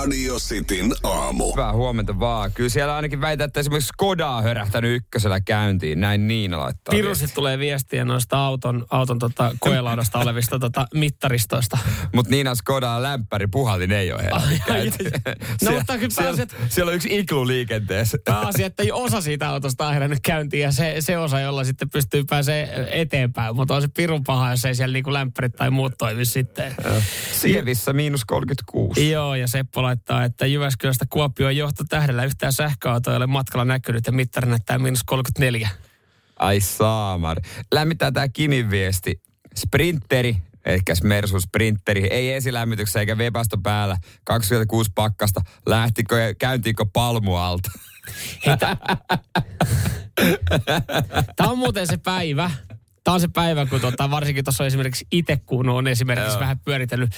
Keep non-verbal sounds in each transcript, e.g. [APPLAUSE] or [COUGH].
Radio Cityn aamu. Hyvää huomenta vaan. Kyllä siellä ainakin väitä, että esimerkiksi Skoda on hörähtänyt ykkösellä käyntiin. Näin Niina laittaa. Pirusit tulee viestiä noista auton, auton tota, koelaudasta olevista tota, mittaristoista. Mutta Niina Skoda lämpäri puhallin ei ole. No, siellä, mutta kyllä siellä, pääset- siellä, on yksi iklu liikenteessä. Pääasia, että osa siitä autosta on herännyt käyntiin ja se, se osa, jolla sitten pystyy pääsee eteenpäin. Mutta on se pirun paha, jos ei siellä niinku lämpärit tai muut toimi sitten. Sievissä miinus 36. Joo, ja Seppo laittaa, että Jyväskylästä Kuopioon johto tähdellä yhtään sähköautoa ei ole matkalla näkynyt ja mittari näyttää miinus 34. Ai saamar. Lämmittää tää Kimin viesti. Sprinteri, ehkä Mersu Sprinteri, ei esilämmityksessä eikä vepasto päällä. 26 pakkasta. Lähtikö ja käyntiinkö palmualta? Tämä on muuten se päivä. Tämä on se päivä, kun tota, varsinkin tuossa esimerkiksi itse, kun on esimerkiksi Joo. vähän pyöritellyt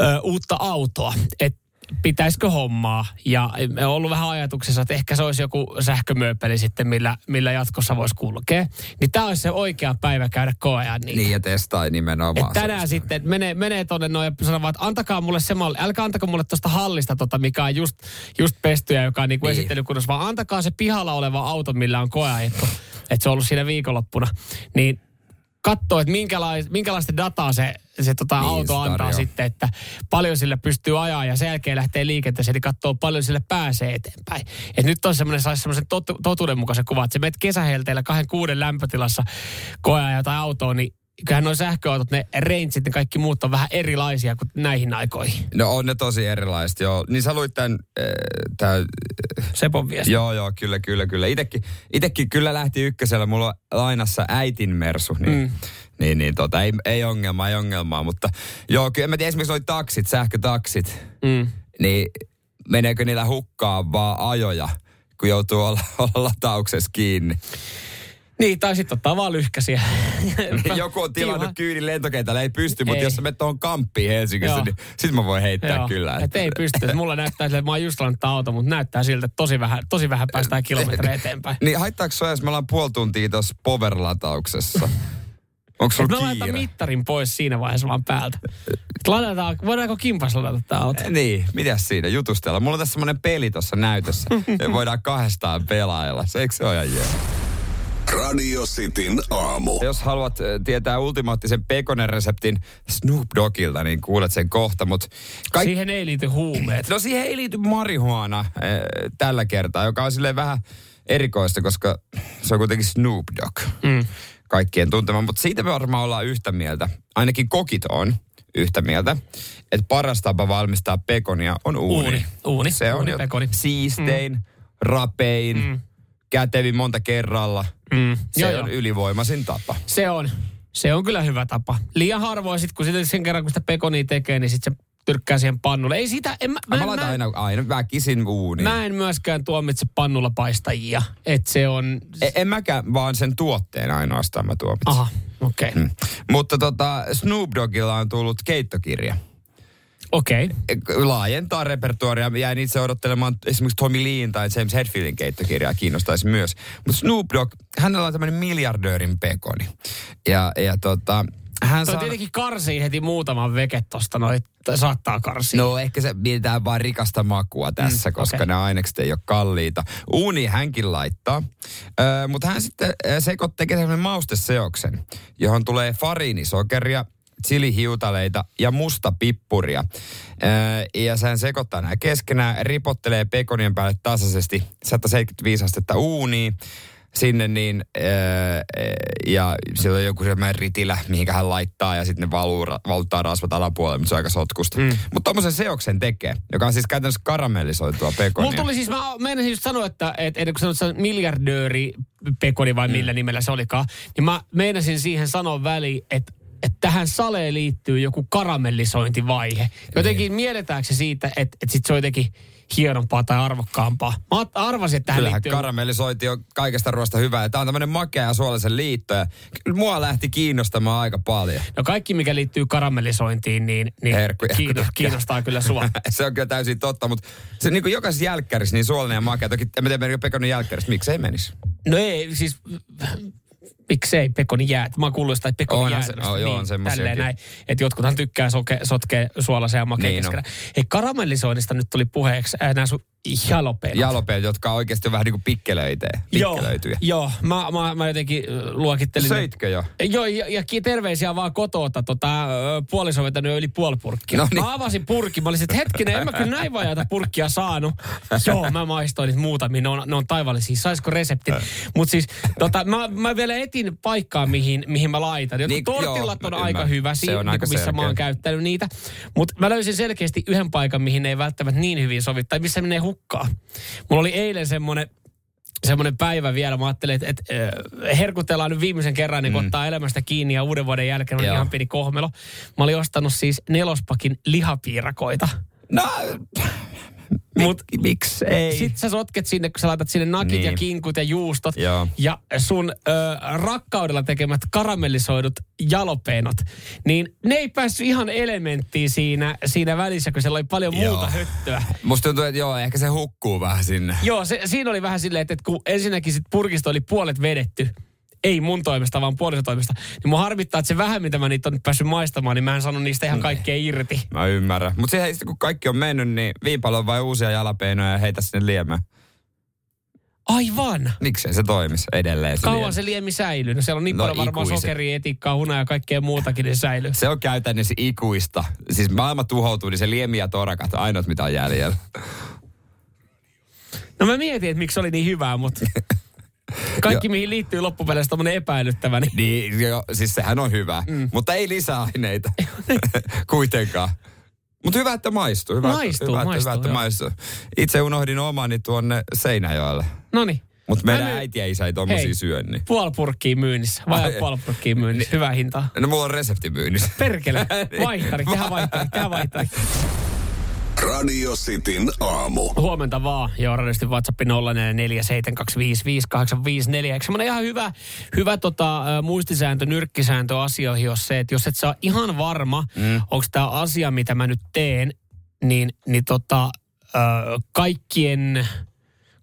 ö, uutta autoa, että pitäisikö hommaa. Ja on ollut vähän ajatuksessa, että ehkä se olisi joku sähkömööpeli sitten, millä, millä jatkossa voisi kulkea. Niin tämä olisi se oikea päivä käydä koeaan niitä. Niin ja testai nimenomaan. Et tänään sitten menee, menee tonne noin ja sanoo että antakaa mulle se malli, älkää antako mulle tuosta hallista, tota, mikä on just, just pesty ja joka on niinku Niin. esittelykunnossa, vaan antakaa se pihalla oleva auto, millä on koeajettu. Että se on ollut siinä viikonloppuna. Niin katsoo, että minkälais, minkälaista dataa se, se tota Niin, auto antaa tarjoaa. sitten, että paljon sillä pystyy ajaa ja sen jälkeen lähtee liikenteeseen, niin katsoo paljon sille pääsee eteenpäin. Et nyt on semmoinen, saisi semmoisen tot, totuudenmukaisen kuvan, että sä menet kesähelteillä kahden kuuden lämpötilassa koeaja tai autoon, niin kyllähän nuo sähköautot, ne rangeit ja kaikki muut on vähän erilaisia kuin näihin aikoihin. No on ne tosi erilaiset, joo. Niin sä luit tämän, äh, tää, Sepon viesti. joo joo, kyllä, kyllä, kyllä. Itekin, itekin kyllä lähti ykkösellä, mulla on lainassa äitin mersu, niin, mm. niin, niin tota, ei, ei ongelmaa, ei ongelmaa. Mutta joo, kyllä mä tiedän esimerkiksi noi taksit, sähkötaksit, Mm. niin meneekö niillä hukkaan vaan ajoja, kun joutuu olla, olla latauksessa kiinni. Niin, tai sitten ottaa vaan lyhkäsiä. Niin [LAUGHS] Joku on tilannut Kiva. kyydin lentokentällä, ei pysty, mutta jos sä menet tuohon kamppiin Helsingissä, Joo. niin sit mä voin heittää Joo, kyllä. Et ei pysty. Mulla näyttää siltä, että mä oon just lannut auto, mutta näyttää siltä, että tosi vähän, tosi vähän päästään kilometrejä eteenpäin. Niin haittaako sua, jos me ollaan puoli tuntia tuossa power-latauksessa? Onko sulla kiire? mittarin pois siinä vaiheessa vaan päältä. Ladataan, voidaanko kimpas ladata tää auto? Niin, mitäs siinä jutustella? Mulla on tässä semmonen peli tuossa näytössä. [LAUGHS] voidaan kahdestaan pelailla. Se eikö se ole ihan jees? Radio Cityn aamu. Jos haluat äh, tietää ultimaattisen pekonen reseptin Snoop Doggilta, niin kuulet sen kohta. Mut kaik- Siihen ei liity huumeet. No siihen ei liity marihuana äh, tällä kertaa, joka on silleen vähän erikoista, koska se on kuitenkin Snoop Dogg. Mm. Kaikkien tuntema, mutta siitä me varmaan ollaan yhtä mieltä. Ainakin kokit on yhtä mieltä, että paras tapa valmistaa pekonia on uuni. Uuni. Uuni. Se on Uuni jo pekoni. siistein, rapein, Mm. Kätevin monta kerralla. Mm. Se Joo, on joo. ylivoimaisin tapa. Se on. Se on kyllä hyvä tapa. Liian harvoin sit, kun sitä sen kerran, kun sitä pekonia tekee, niin sit se tyrkkää siihen pannulle. Ei sitä, en, mä, Mä, mä, mä laitan mä, aina, aina väkisin uuniin. mä en myöskään tuomitse pannulla paistajia. Et se on... En, en mäkään, vaan sen tuotteen ainoastaan mä tuomitsen. Aha, okei. Okay. Mm. Mutta tota, Snoop Doggilla on tullut keittokirja. Okei. Okay. Laajentaa repertuaria. Jäin itse odottelemaan esimerkiksi Tommy Leen tai James Hetfieldin keittokirjaa kiinnostaisi myös. Mutta Snoop Dogg, hänellä on tämmöinen miljardöörin pekoni. Ja, ja tota, hän saa... tietenkin karsii heti muutaman veket tosta, noin saattaa karsia. No ehkä se mietitään vaan rikasta makua tässä, Mm, koska okay. ne ainekset ei ole kalliita. Uuni hänkin laittaa, mutta hän sitten sekot tekee sellainen mausteseoksen, johon tulee fariinisokeria, chilihiutaleita ja musta pippuria. Ja sen sekoittaa nämä keskenään, ripottelee pekonien päälle tasaisesti 175 astetta uuniin sinne niin, öö, ja siellä on joku semmoinen ritilä, mihinkä hän laittaa ja sitten ne valuu, valuttaa rasvat alapuolelle, mutta se on aika sotkusta. Mm. Mutta tommosen seoksen tekee, joka on siis käytännössä karamellisoitua pekonia. Mulla tuli siis, mä meinasin just sanoa, että, että ennen kuin sanoit, että se on miljardööri pekoni vai millä nimellä se olikaan, niin mä meinasin siihen sanoa väliin, että että tähän saleen liittyy joku karamellisointivaihe. Jotenkin mielletäänkö se siitä, että, että sit se on jotenkin hienompaa tai arvokkaampaa. Mä arvasin, että tähän Kyllähän liittyy... karamellisointi on kaikesta ruoasta hyvää. Tämä on tämmöinen makea ja suolaisen liitto. Ja mua lähti kiinnostamaan aika paljon. No kaikki, mikä liittyy karamellisointiin, niin, niin Herkkuja. kiinno, kiinnostaa kyllä sua. [LAUGHS] se on kyllä täysin totta, mutta se niin kuin jokaisessa jälkkärissä niin suolainen ja makea. Toki en tiedä, menikö pekonin jälkkäristä, miksei menisi. No ei, siis miksei pekoni jäät. Mä oon kuullut sitä, että pekoni jäät. se- oh, joo, on tälleen näin. Että jotkuthan tykkää soke, sotkea suolaisen ja makea Niin niin on. keskenään. Hei, karamellisoinnista nyt tuli puheeksi äh, nämä sun jalopeet. Jalopeet, jotka oikeasti on vähän niin kuin pikkelöitä. Joo, joo. Mä, mä, mä jotenkin äh, luokittelin. Söitkö jo? Joo, ja, ja terveisiä vaan kotoota. Tota, puoliso on vetänyt yli puoli purkkia. No niin. Mä avasin purkin. Mä olisin, että hetkinen, en mä kyllä näin vajaata purkkia saanut. Joo, mä maistoin niitä muutamia. Ne on, ne on taivallisia. Saisiko reseptin? Mutta siis, tota, mä, mä vielä etin paikkaa, mihin, mihin mä laitan. Jotkut Niin, tortillat joo, on mä aika ymmärrän. hyvä siinä, on niin aika missä mä oon selkeä. käyttänyt niitä. Mutta mä löysin selkeästi yhden paikan, mihin ne ei välttämättä niin hyvin sovi, tai missä menee hukkaa. Mulla oli eilen semmoinen semmoinen päivä vielä. Mä ajattelin, että, että äh, herkutellaan nyt viimeisen kerran, niin kun ottaa elämästä kiinni ja uuden vuoden jälkeen on Mm. Joo. ihan pieni kohmelo. Mä olin ostanut siis nelospakin lihapiirakoita. No, Mut miksi ei? sit sä sotket sinne, kun sä laitat sinne nakit Niin. ja kinkut ja juustot. Joo. Ja sun ö, rakkaudella tekemät karamellisoidut jalopeenot, niin ne ei päässyt ihan elementtiin siinä, siinä välissä, kun siellä oli paljon Joo. muuta höttöä. Musta tuntuu, että joo, ehkä se hukkuu vähän sinne. Joo, se, siinä oli vähän silleen, että kun ensinnäkin sit purkista oli puolet vedetty, ei mun toimesta, vaan puolison toimesta, niin mun harmittaa, että se vähän, mitä mä niitä on nyt päässyt maistamaan, niin mä en sano niistä ihan kaikkea irti. Mä ymmärrän. Mutta siihen kun kaikki on mennyt, niin viipalo vai uusia jalapeinoja ja heitä sinne liemään. Aivan. Miksei se toimisi edelleen? Se Kauan liemi? se liemi säilyy. No siellä on niin No paljon varmaan ikuisen. sokeria, etikkaa, hunaa ja kaikkea muutakin, niin säilyy. Se on käytännössä ikuista. Siis maailma tuhoutuu, niin se liemi ja torakat on ainoat, mitä on jäljellä. No mä mietin, että miksi oli niin hyvää, mutta [LAUGHS] kaikki mihin liittyy loppupeleissä tommonen epäilyttävä, niin Niin, jo, siis sehän on hyvä. Mm. Mutta ei lisäaineita [LAUGHS] kuitenkaan. Mutta hyvä, että maistuu. Hyvä, Maistuu, hyvä, maistuu, hyvä, että maistuu. Itse unohdin omani tuonne Seinäjoelle. no niin. Mutta meidän Mä myyn- äiti ja isä ei tommosia syö, niin. Puoli purkkiä myynnissä. Puoli purkkiä myynnissä. Hyvää hintaa. No mulla on resepti myynnissä. Perkele. [LAUGHS] Niin. Vaihtari. Tehdään vaihtari. Tehdään vaihtari. Radio Cityn aamu. Huomenta vaan. Joo, radiosti WhatsApp 0447255854. Eikö semmoinen ihan hyvä, hyvä tota, muistisääntö, nyrkkisääntö asioihin on se, että jos et saa ihan varma, mm. onko tämä asia, mitä mä nyt teen, niin, niin tota, ä, kaikkien,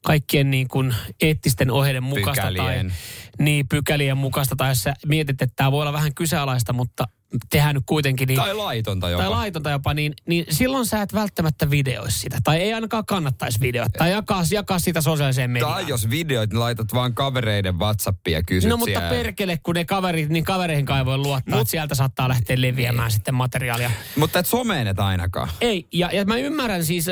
kaikkien niin kuin eettisten ohjeiden mukaista tai Pykälien. niin, pykälien mukaista, tai jos sä mietit, että tämä voi olla vähän kyseenalaista, mutta tehdään nyt kuitenkin niin Tai laitonta jopa. tai laitonta jopa, niin, niin silloin sä et välttämättä videoisi sitä. Tai ei ainakaan kannattaisi videoita. Tai jakaa, jakaa sitä sosiaaliseen mediaan. Tai jos videoit, niin laitat vaan kavereiden Whatsappia ja kysyt No mutta siellä. perkele, kun ne kaverit, niin kavereihin ei voi luottaa, Mut, että sieltä saattaa lähteä leviämään sitten materiaalia. Mutta et someen et ainakaan. Ei, ja, ja mä ymmärrän siis,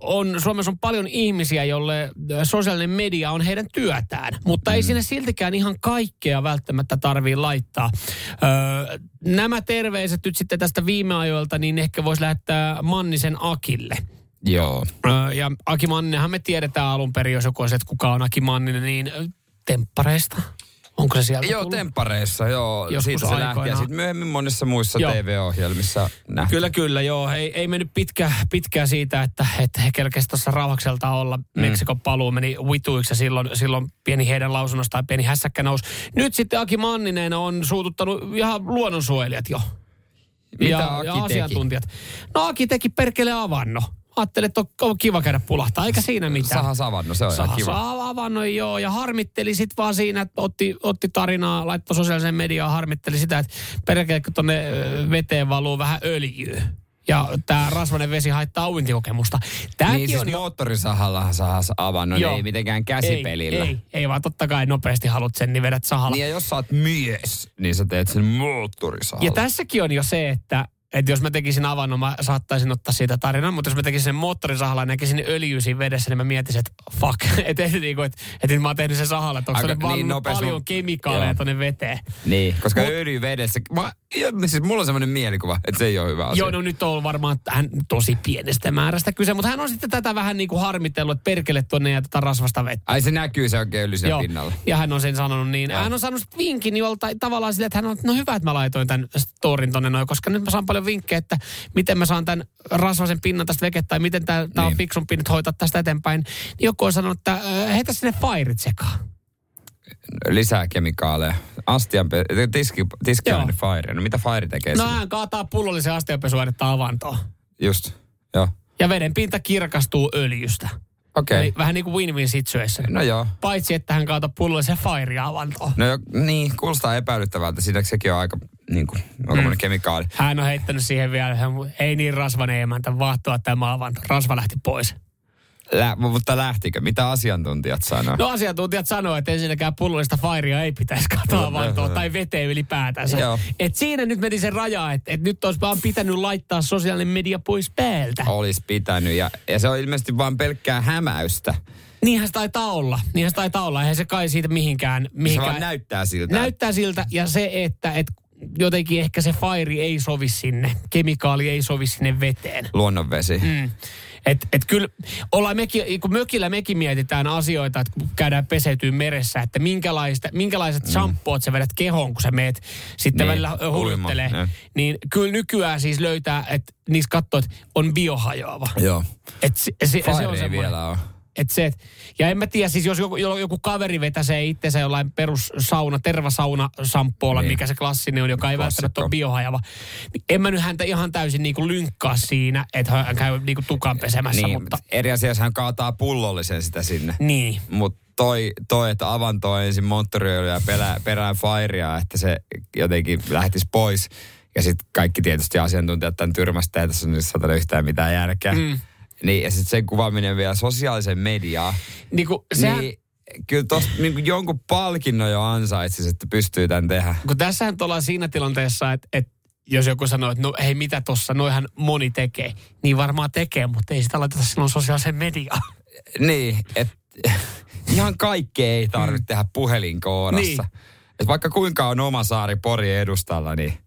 on, Suomessa on paljon ihmisiä, jolle sosiaalinen media on heidän työtään, mutta mm. ei sinne siltikään ihan kaikkea välttämättä tarvii laittaa. Ö, nämä terveiset nyt sitten tästä viime ajoilta, niin ehkä voisi lähettää Mannisen Akille. Joo. Ja Aki Manninenhan me tiedetään alun perin, jos joku on se, että kuka on Aki Manninen, niin temppareista. Onko se sieltä Joo, tullut? temppareissa, joo. Joskus Siitä se lähti. Ja sitten myöhemmin monissa muissa Joo. TV-ohjelmissa nähty. Kyllä, kyllä, joo. Ei, ei mennyt pitkä, pitkään siitä, että, että he kerkesi tuossa rauhakselta olla. Mm. Meksikon paluu meni vituiksi ja silloin, silloin pieni heidän lausunnosta tai pieni hässäkkä nousi. Nyt sitten Aki Manninen on suututtanut ihan luonnonsuojelijat jo. Mitä ja, Aki ja teki? asiantuntijat. No Aki teki perkele avanno. Ajattelin, että on, on kiva käydä pulahtaa, eikä siinä mitään. Saha Savannut, se on ihan Saa, kiva. saa avannon, joo. Ja harmitteli sit vaan siinä, että otti, otti tarinaa, laittoi sosiaaliseen mediaan, harmitteli sitä, että perkele, kun tonne veteen valuu vähän öljyä. Ja tämä rasvainen vesi haittaa uintikokemusta. Tämäkin Niin siis on jo... moottorisahallahan saa avannut, Joo. ei mitenkään käsipelillä. Ei, ei, ei, vaan totta kai nopeasti haluat sen, niin vedät sahalla. Niin ja jos sä oot mies, niin sä teet sen moottorisahalla. Ja tässäkin on jo se, että että jos mä tekisin avannon, mä saattaisin ottaa siitä tarinan, mutta jos mä tekisin sen moottorisahalla ja näkisin öljyä siinä vedessä, niin mä miettisin, että fuck, [LAUGHS] että et, niinku, et, et mä oon tehnyt sen sahalla, että onko Aika niin nopeasti paljon mun- kemikaaleja Joo. tonne veteen. Niin, koska Mut- öljy vedessä, mä, ja, siis mulla on semmoinen mielikuva, että se ei ole hyvä asia. Joo, no nyt on varmaan hän tosi pienestä määrästä kyse, mutta hän on sitten tätä vähän niin kuin harmitellut, että perkele tuonne jätetään rasvasta vettä. Ai se näkyy se oikein öljy siellä pinnalla. ja hän on sen sanonut niin. Joo. Hän on saanut vinkin joltain tavallaan sille, että hän on, no hyvä, että mä laitoin tämän storin tonne noin, koska nyt mä saan paljon vinkkejä, että miten mä saan tämän rasvasen pinnan tästä vekettä tai miten tämä niin. on fiksumpi nyt hoitaa tästä eteenpäin. Niin joku on sanonut, että heitä sinne fairit sekaan. Lisää kemikaaleja. Astian, tiski, tiskiaine Joo. fire. No mitä fire tekee No hän kaataa pullollisen astianpesuainetta avantoon. Just, joo. Ja veden pinta kirkastuu öljystä. Okei. Eli vähän niin kuin win-win situation. No joo. Paitsi, että hän kaata pullollisen fire avantoon. No jo, niin, kuulostaa epäilyttävältä. Siinä sekin on aika niin kuin, mm. kemikaali. Hän on heittänyt siihen vielä, hän, ei niin rasvanen emäntä, vaahtoa tämä avanto. Rasva lähti pois. Lä, mutta lähtikö? Mitä asiantuntijat sanoo? No asiantuntijat sanoo, että ensinnäkään pullollista fairia ei pitäisi katoa avantoon tai veteen ylipäätänsä. Joo. Et siinä nyt meni se raja, että et nyt olisi vaan pitänyt laittaa sosiaalinen media pois päältä. Olisi pitänyt. Ja, ja se on ilmeisesti vain pelkkää hämäystä. Niinhän se taitaa olla. Niinhän se taitaa olla. Eihän se kai siitä mihinkään... Se mihinkään vaan näyttää siltä. näyttää siltä. Ja se, että et jotenkin ehkä se fire ei sovi sinne. Kemikaali ei sovi sinne veteen. Luonnonvesi. Mm. Et, et kyllä ollaan mekin, kun mökillä mekin mietitään asioita, että kun käydään peseytyy meressä, että minkälaista, minkälaiset mm. shampoot sä vedät kehoon, kun sä meet sitten Niin, välillä hulluttelee. Niin kyllä nykyään siis löytää, että niissä katsoo, että on biohajoava. Joo. Et se, se, se on semmoinen. vielä ole. Et se, et, ja en mä tiedä, siis jos joku, joku kaveri vetäsee itsensä jollain perussauna, tervasauna sampoolla, Niin. mikä se klassinen on, joka ei Klassikko. välttämättä ole biohajava, niin en mä nyt häntä ihan täysin niinku lynkkaa siinä, että hän käy niinku tukan pesemässä, Niin, mutta eri asia, jos hän kaataa pullollisen sitä sinne. niin. Mutta toi, toi, että avanto ensin monttoriöljyä ja pelää, perään fairia, että se jotenkin lähtisi pois. Ja sitten kaikki tietysti asiantuntijat tämän tyrmästä, ei tässä nyt satana yhtään mitään järkeä. Mm. Niin, ja sitten sen kuvaaminen vielä sosiaalisen mediaan. Niinku, sehän, Niin, kyllä tosta niin jonkun palkinnon jo ansaitsisi, että pystyy tämän tehdä. kun tässähän ollaan siinä tilanteessa, että, että jos joku sanoo, että no hei mitä tossa, noihan moni tekee, niin varmaan tekee, mutta ei sitä laiteta silloin sosiaaliseen mediaan. Niin, että [LAUGHS] ihan kaikkea ei tarvitse tehdä puhelinkoodassa. Niin. Et vaikka kuinka on oma saari Pori edustalla, niin,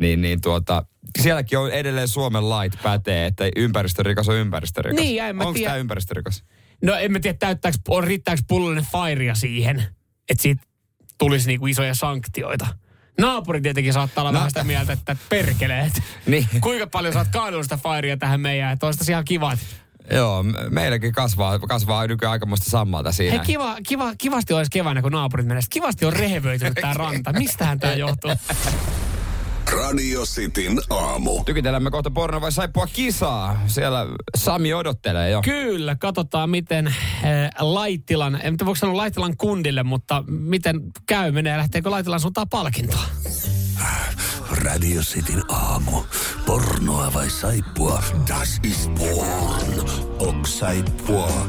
niin, niin tuota, sielläkin on edelleen Suomen lait pätee, että ympäristörikos on ympäristörikos. Niin, ja en mä Onko tiedä- tämä ympäristörikos? No en mä tiedä, täyttääkö, on, riittääkö pullollinen fairia siihen, että siitä tulisi niinku isoja sanktioita. Naapuri tietenkin saattaa olla No. vähän sitä mieltä, että perkeleet. [LAUGHS] Niin. Kuinka paljon sä oot kaadellut sitä fairia tähän meidän, että olisi ihan kiva. että- Joo, me- meilläkin kasvaa, kasvaa nykyään aikamoista sammalta siinä. Hei, kiva, kiva, kivasti olisi keväänä, kun naapurit menee. Kivasti on rehevöitynyt tää ranta. Mistähän tää johtuu? [LAUGHS] Radio Cityn aamu. Tykitellään kohta porno vai saippua kisaa. Siellä Sami odottelee jo. Kyllä, katsotaan miten äh, Laitilan, en tiedä voiko sanoa Laitilan kundille, mutta miten käy, menee, lähteekö Laitilan suuntaan palkintoa? Radio Cityn aamu. Pornoa vai saippua? Das ist porn. Ok saippua.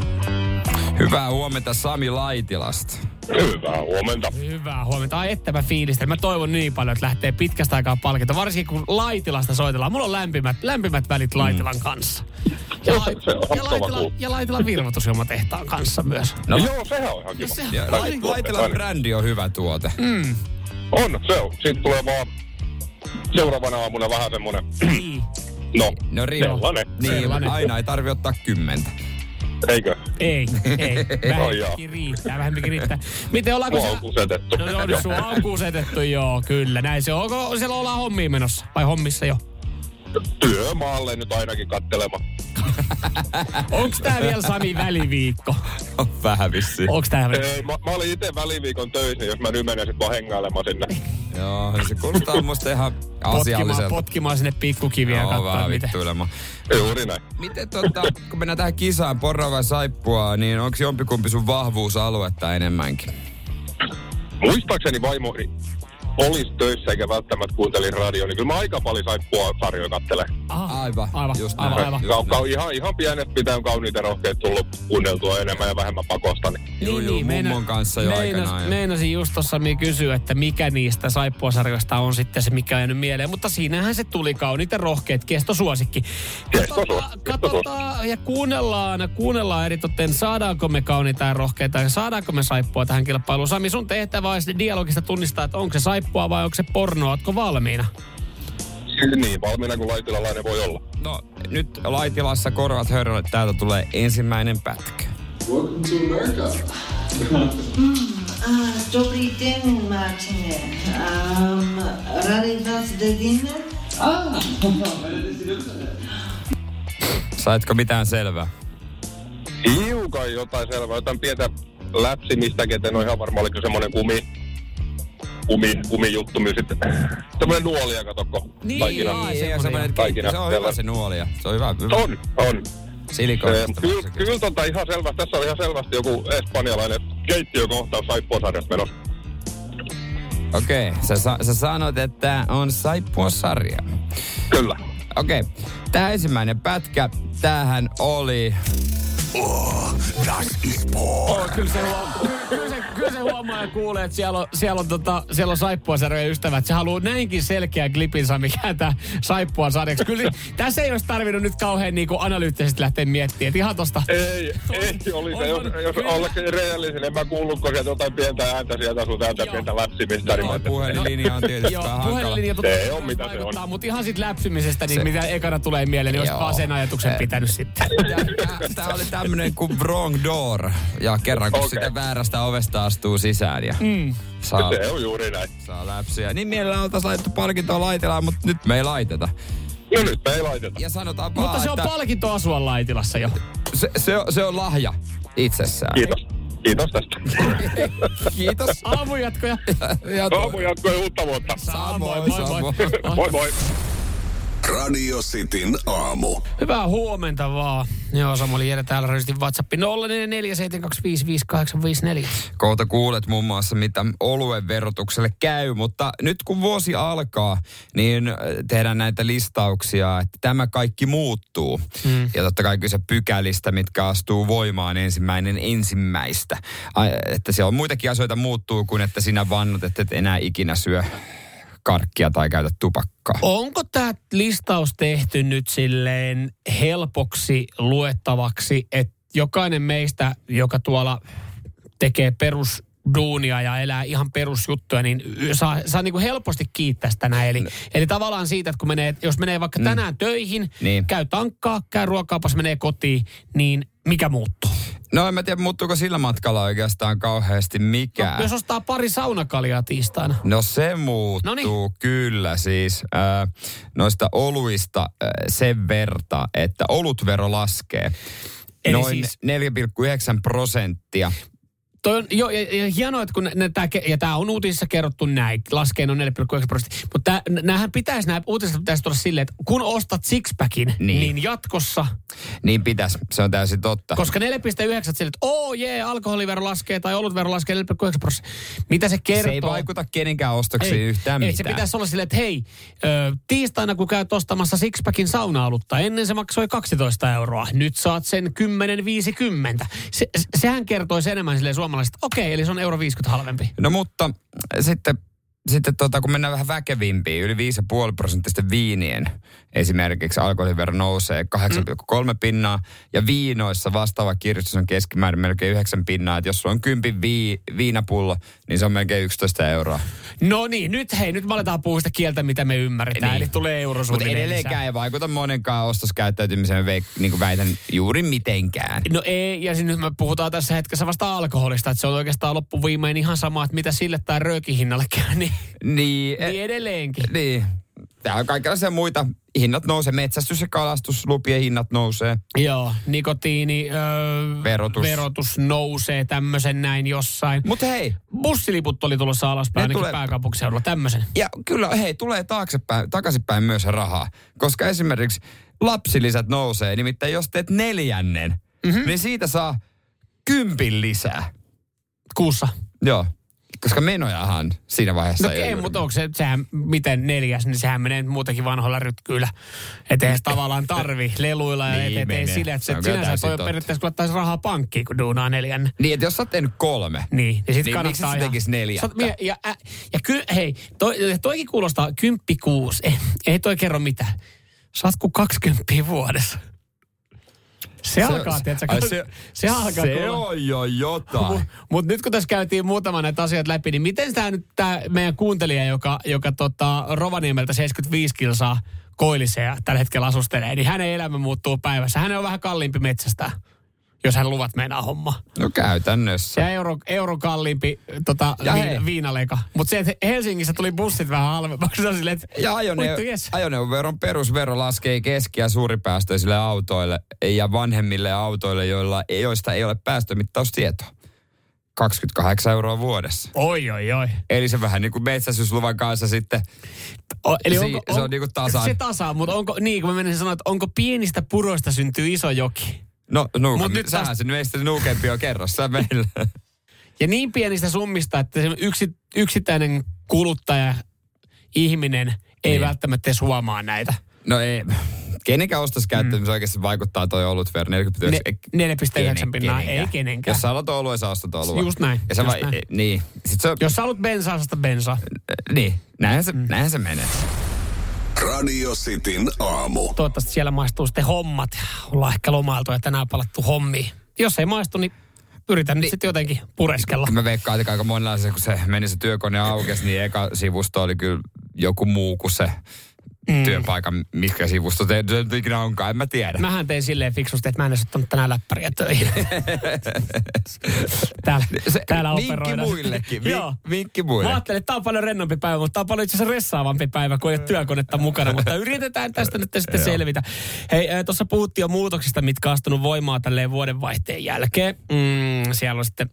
Hyvää huomenta Sami Laitilasta. Hyvää huomenta. Hyvää huomenta. Ai että mä fiilistelen. Mä toivon niin paljon, että lähtee pitkästä aikaa palkinto. Varsinkin kun Laitilasta soitellaan. Mulla on lämpimät, lämpimät välit Laitilan kanssa. Ja, Se- Lai- se on ja, Laitila, ja Laitilan virvoitusjuomatehtaan kanssa myös. No, Joo, sehän on ihan kiva. Se- Ja- Lai- Laitilan brändi on hyvä tuote. Mm. On, se on. Siitä tulee vaan seuraavana aamuna vähän semmonen, Niin. [CLEARS THROAT] no, No ri- sellainen. Niin, Sellainen. aina ei tarvi ottaa kymmentä. Eikö? Ei, ei. [LAUGHS] joo. Vähempikin riittää, vähempikin riittää. Miten ollaanko se... on kusetettu. No, no, no sua on kusetettu, joo, kyllä. Näin se on. Onko siellä ollaan hommiin menossa? Vai hommissa jo? Työmaalle nyt ainakin kattelema. [LAUGHS] Onks tää vielä Sami väliviikko? [LAUGHS] On vähän vissiin. Onks tää Ei, mä, mä olin itse väliviikon töissä, jos mä nyt menen sit vaan hengailemaan sinne. [LAUGHS] Joo, se kuulostaa musta ihan asialliselta. potkimaan sinne pikkukiviä ja Joo, katsoa vähän miten. Juuri näin. Miten tota, kun mennään tähän kisaan, porra vai saippua, niin onko jompikumpi sun vahvuusaluetta enemmänkin? Muistaakseni vaimo olisi töissä eikä välttämättä kuunteli radio, niin kyllä mä aika paljon saippua sarjoja kattelen. Aha, Aivan, aivan, just aivan, näin. aivan. Ka- ka- ihan, ihan pienet pitää on kauniita rohkeet tullut kuunneltua enemmän ja vähemmän pakosta. Niin. Juu, juu, mummon kanssa jo meinas, aikanaan ja- Meinasin just tossa mi kysyä, että mikä niistä saippuasarjoista on sitten se, mikä on jäänyt mieleen. Mutta siinähän se tuli kauniit ja rohkeet, kestosuosikki. Kestosuosikki, katsotaan ja kuunnellaan, kuunnellaan eri toteen, saadaanko me kauniita ja rohkeita ja saadaanko me saippua tähän kilpailuun. Sami, sun tehtävä olisi dialogista tunnistaa, että onko se saippua vai onko se pornoa. Ootko valmiina? niin valmiina kuin laitilalainen voi olla. No, nyt Laitilassa korvat hörrölle, täältä tulee ensimmäinen pätkä. Welcome to America. Ah. Um, ready for the dinner? Ah, Saitko mitään selvää? Hiukan jotain selvää, jotain pientä läpsimistäkin, että en ole ihan varma, oliko semmoinen kumi, kumi, kumijuttu, myös sitten semmoinen nuolia, katokko. Niin, taikina. ai, Niin, semmoinen ja semmoinen taikina. se on hyvä se nuolia. Se on hyvä. hyvä. On, on. Silikoisesta Kyllä, varsinkin. kyllä tota ihan selvästi, tässä oli ihan selvästi joku espanjalainen keittiökohtaus saippuasarjassa menossa. Okei, sä, sa- sä sanoit, että on saippua sarja. Kyllä. Okei, tää ensimmäinen pätkä, tämähän oli... Oh, das ist Porn. Oh, kyllä, se huomaa, kyllä, se, kyllä se huomaa ja kuulee, että siellä on, siellä on, tota, siellä on saippuasarjojen ystävät. Se haluaa näinkin selkeä klipin saa mikä tämä saippua sarjaksi. Kyllä tässä ei olisi tarvinnut nyt kauhean niinku analyyttisesti lähteä miettimään. Että ihan tosta... Ei, ei oli se, jos, jos ollakin rehellisen, en mä kuullutko sieltä jotain pientä ääntä sieltä sun täältä Joo. pientä läpsimistä. niin ajattelin, puhelinlinja on tietysti Joo, vähän hankala. puhelinlinja totta Se kai on mitä se on. Mutta ihan siitä läpsymisestä, niin Se- mitä ekana tulee mieleen, niin olisi vaan sen ajatuksen Se- pitänyt sitten. Tämä oli tämmönen kuin wrong door. Ja kerran kun Okei. sitä väärästä ovesta astuu sisään ja mm. saa, Se on juuri näin. saa läpsyjä. Niin mielellään oltaisiin laitettu palkintoa laitellaan, mutta nyt me ei laiteta. No nyt me ei laiteta. Ja sanotaan vaan, Mutta se on että palkinto asua Laitilassa jo. se, se, on, se on lahja itsessään. Kiitos. Kiitos tästä. [LAUGHS] Kiitos. Aamujatkoja. Ja to- Aamu jatkoi uutta vuotta. Samoin, samoin. Moi moi. Radio Cityn aamu. Hyvää huomenta vaan. Joo, Samuli Jere täällä röstin WhatsApp 0447255854. Kohta kuulet muun muassa, mitä oluen verotukselle käy, mutta nyt kun vuosi alkaa, niin äh, tehdään näitä listauksia, että tämä kaikki muuttuu. Mm. Ja totta kai kyse pykälistä, mitkä astuu voimaan ensimmäinen ensimmäistä. Ai, että siellä on muitakin asioita muuttuu kuin, että sinä vannut, että et enää ikinä syö karkkia tai käytä tupakkaa. Onko tämä listaus tehty nyt silleen helpoksi luettavaksi, että jokainen meistä, joka tuolla tekee perus duunia ja elää ihan perusjuttuja, niin saa, saa niin kuin helposti kiittää sitä näin. Eli, eli tavallaan siitä, että kun menee, jos menee vaikka tänään töihin, Niin. käy tankkaa, käy ruokakaupas, menee kotiin, niin mikä muuttuu? No en mä tiedä, muuttuuko sillä matkalla oikeastaan kauheasti No, mikään. jos ostaa pari saunakaljaa tiistaina. No se muuttuu Noniin. kyllä siis äh, noista oluista äh, sen verta, että olutvero laskee. Eli Noin siis- 4,9 prosenttia. Toi on, jo, ja, ja hienoa, että kun ne, ne, tää, ja tämä on uutisissa kerrottu näin, laskee noin 4,9 prosenttia. Mutta näähän pitäisi, nämä uutiset pitäisi tulla silleen, että kun ostat sixpackin, niin, Niin. jatkossa, Niin pitäisi, se on täysin totta. koska 4,9 silleen, että oo jee, alkoholivero laskee tai olutvero laskee 4,9 prosenttia. Mitä se kertoo? se ei vaikuta kenenkään ostoksiin yhtään ei, mitään. se pitäisi olla silleen, että hei, ö, tiistaina kun käyt ostamassa sixpackin sauna-alutta, ennen se maksoi 12 euroa, nyt saat sen 10,50. Se, se- sehän kertoisi enemmän silleen suomalaiset, okei, eli se on euro 50 halvempi. No mutta sitten, sitten tota, kun mennään vähän väkevimpiin, yli 5,5 prosenttisten viinien esimerkiksi alkoholivero nousee 8,3 pinnaa ja viinoissa vastaava kirjoitus on keskimäärin melkein 9 pinnaa. Että jos sulla on 10 vii, viinapullo, niin se on melkein 11 euroa. No niin, nyt hei, nyt me aletaan puhua sitä kieltä, mitä me ymmärretään. Niin. Eli tulee euro Mutta edelleenkään lisää. ei vaikuta monenkaan ostoskäyttäytymiseen, veik, niin kuin väitän, juuri mitenkään. No ei, ja siis nyt me puhutaan tässä hetkessä vasta alkoholista, että se on oikeastaan loppuviimein ihan sama, että mitä sille tai röökihinnalle käy, niin, Niin, niin edelleenkin. niin. Täällä on kaikenlaisia muita. Hinnat nousee, metsästys- ja kalastuslupien hinnat nousee. Joo, nikotiini, öö, Verotus. verotus nousee tämmöisen näin jossain. Mutta hei, Bussiliput oli tulossa alaspäin ainakin tulee- pääkaupunkiseudulla, tämmöisen. Ja kyllä, hei, tulee taaksepäin, takaisinpäin myös rahaa. Koska esimerkiksi lapsilisät nousee, nimittäin jos teet neljännen, mm-hmm. niin siitä saa kympin lisää. Kuussa. Joo, koska menojahan siinä vaiheessa No ei, juuri mutta onko se, sehän, miten neljäs, niin sehän menee muutenkin vanhoilla rytkyillä. Että eihän tavallaan tarvi [LAUGHS] leluilla ja Niin niin, et, sille, että Se sinänsä toi periaatteessa, kun ottaisi rahaa pankkiin, kun duunaa neljännen. Niin, että jos sä oot tehnyt kolme, Niin, ja sit Niin miksi kannattaa ihan- tekis neljättä? Sä oot mie- Ja, ä, ja kyllä, hei, toi, toikin kuulostaa kymppi kuusi. Ei, ei toi kerro mitään. Saat kuin 20 vuodessa. Se, se alkaa, tiedätkö, ai se, se alkaa Se kuulla- on jo jotain. Mutta nyt kun tässä käytiin muutama näitä asiat läpi, niin miten tämä nyt tämä meidän kuuntelija, joka, joka tota Rovaniemeltä 75 kilsaa koilliseen tällä hetkellä asustelee, niin hänen elämä muuttuu päivässä. Hänen on vähän kalliimpi metsästä, jos hän luvat meinaa homma. No käytännössä. Ja euro, euro kalliimpi tota, Ja hei. viin, viinaleka. Mutta se, että Helsingissä tuli bussit vähän halvemmaksi, [LAUGHS] se on silleen, että Ja ajoneu- jes. ajoneuvoveron perusvero laskee keski- ja suuripäästöisille autoille ja vanhemmille autoille, joilla, joista ei ole päästömittaustietoa. 28 euroa vuodessa. Oi, oi, oi. Eli se vähän niin kuin metsästysluvan kanssa sitten. O, eli Si- onko, se on niinku tasan. Se tasaa, mutta onko, niin kuin mä menisin sanoa, että onko pienistä puroista syntyy iso joki? No, nuuka, Mut nyt sähän se meistä nuukempi on kerrossa meillä. Ja niin pienistä summista, että se yksi, yksittäinen kuluttaja, ihminen, ei Niin. välttämättä edes huomaa näitä. No ei, kenenkään ostoskäyttäytymiseen mm. oikeasti vaikuttaa toi olut ver 49. Ne- 4,9 pinnaa, ei kenenkään. Jos sä haluat olua, sä ostat olua. Just näin, Ja sä just vai, näin. niin. Sit se, Jos sä haluat bensaa, sitä bensaa. niin, näinhän se, mm. näinhän se menee. Radio Cityn aamu. Toivottavasti siellä maistuu sitten hommat. Ollaan ehkä lomailtu ja tänään palattu hommiin. Jos ei maistu, niin yritän nyt sitten jotenkin pureskella. Mä veikkaan, että aika monella se, kun se meni se työkone aukesi, niin eka sivusto oli kyllä joku muu kuin se mm. työpaikan, mikä sivusto te, se nyt ikinä onkaan, en mä tiedä. Mähän tein silleen fiksusti, että mä en edes ottanut tänään läppäriä töihin. [LAUGHS] täällä, Se- täällä vinkki operoidaan. muillekin, vi- Joo. vinkki muille. Mä ajattelin, että tää on paljon rennompi päivä, mutta tää on paljon itse asiassa ressaavampi päivä, kun ei ole työkonetta mukana. Mutta yritetään tästä nyt sitten selvitä. Hei, äh, tuossa puhuttiin jo muutoksista, mitkä on astunut voimaan tälleen vuodenvaihteen jälkeen. Mm, siellä on sitten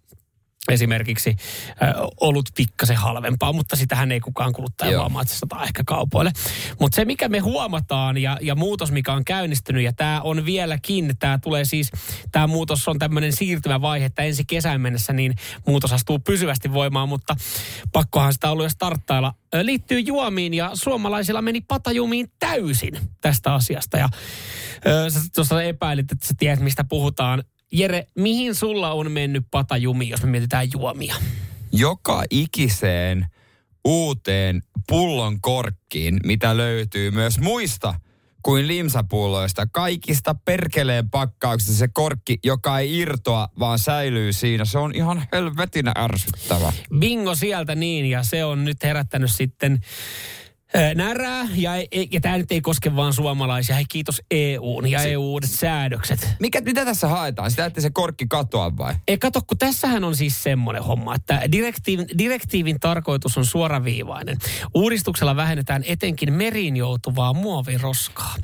esimerkiksi äh, ollut pikkasen halvempaa, mutta sitähän ei kukaan kuluttaja se sataa ehkä kaupoille. Mutta se, mikä me huomataan ja, ja muutos, mikä on käynnistynyt, ja tämä on vieläkin, tämä tulee siis, tämä muutos on tämmöinen siirtymävaihe, että ensi kesän mennessä niin muutos astuu pysyvästi voimaan, mutta pakkohan sitä ollut jo starttailla. Liittyy juomiin ja suomalaisilla meni patajumiin täysin tästä asiasta. Ja ö, sä tuossa epäilit, että sä tiedät, mistä puhutaan. Jere, mihin sulla on mennyt patajumi, jos me mietitään juomia? joka ikiseen uuteen pullon korkkiin, mitä löytyy myös muista kuin limsapulloista. Kaikista perkeleen pakkauksista se korkki, joka ei irtoa, vaan säilyy siinä. Se on ihan helvetinä ärsyttävä. Bingo sieltä niin, ja se on nyt herättänyt sitten närää, ja, ja tämä nyt ei koske vaan suomalaisia. Hei, kiitos EUn ja EU-uudet säädökset. Mikä, mitä tässä haetaan? Sitä, että se korkki katoa vai? Ei kato, kun tässähän on siis semmoinen homma, että direktiivin, direktiivin tarkoitus on suoraviivainen. Uudistuksella vähennetään etenkin meriin joutuvaa muoviroskaa.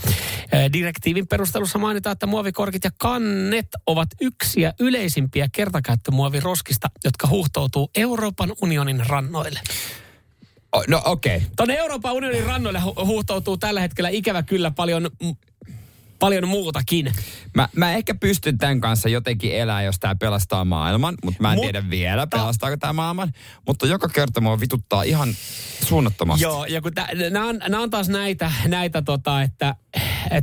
Direktiivin perustelussa mainitaan, että muovikorkit ja kannet ovat yksiä yleisimpiä kertakäyttömuoviroskista, jotka huuhtoutuu Euroopan unionin rannoille. No okei. Okay. Tuonne Euroopan unionin rannoille hu- huuhtoutuu tällä hetkellä ikävä kyllä paljon, m- paljon muutakin. Mä, mä ehkä pystyn tämän kanssa jotenkin elämään, jos tämä pelastaa maailman, mutta mä en Mut- tiedä vielä, pelastaako tämä maailman. Mutta joka kerta mua vituttaa ihan suunnattomasti. Joo, ja kun nämä on, nää on taas näitä, näitä tota, että et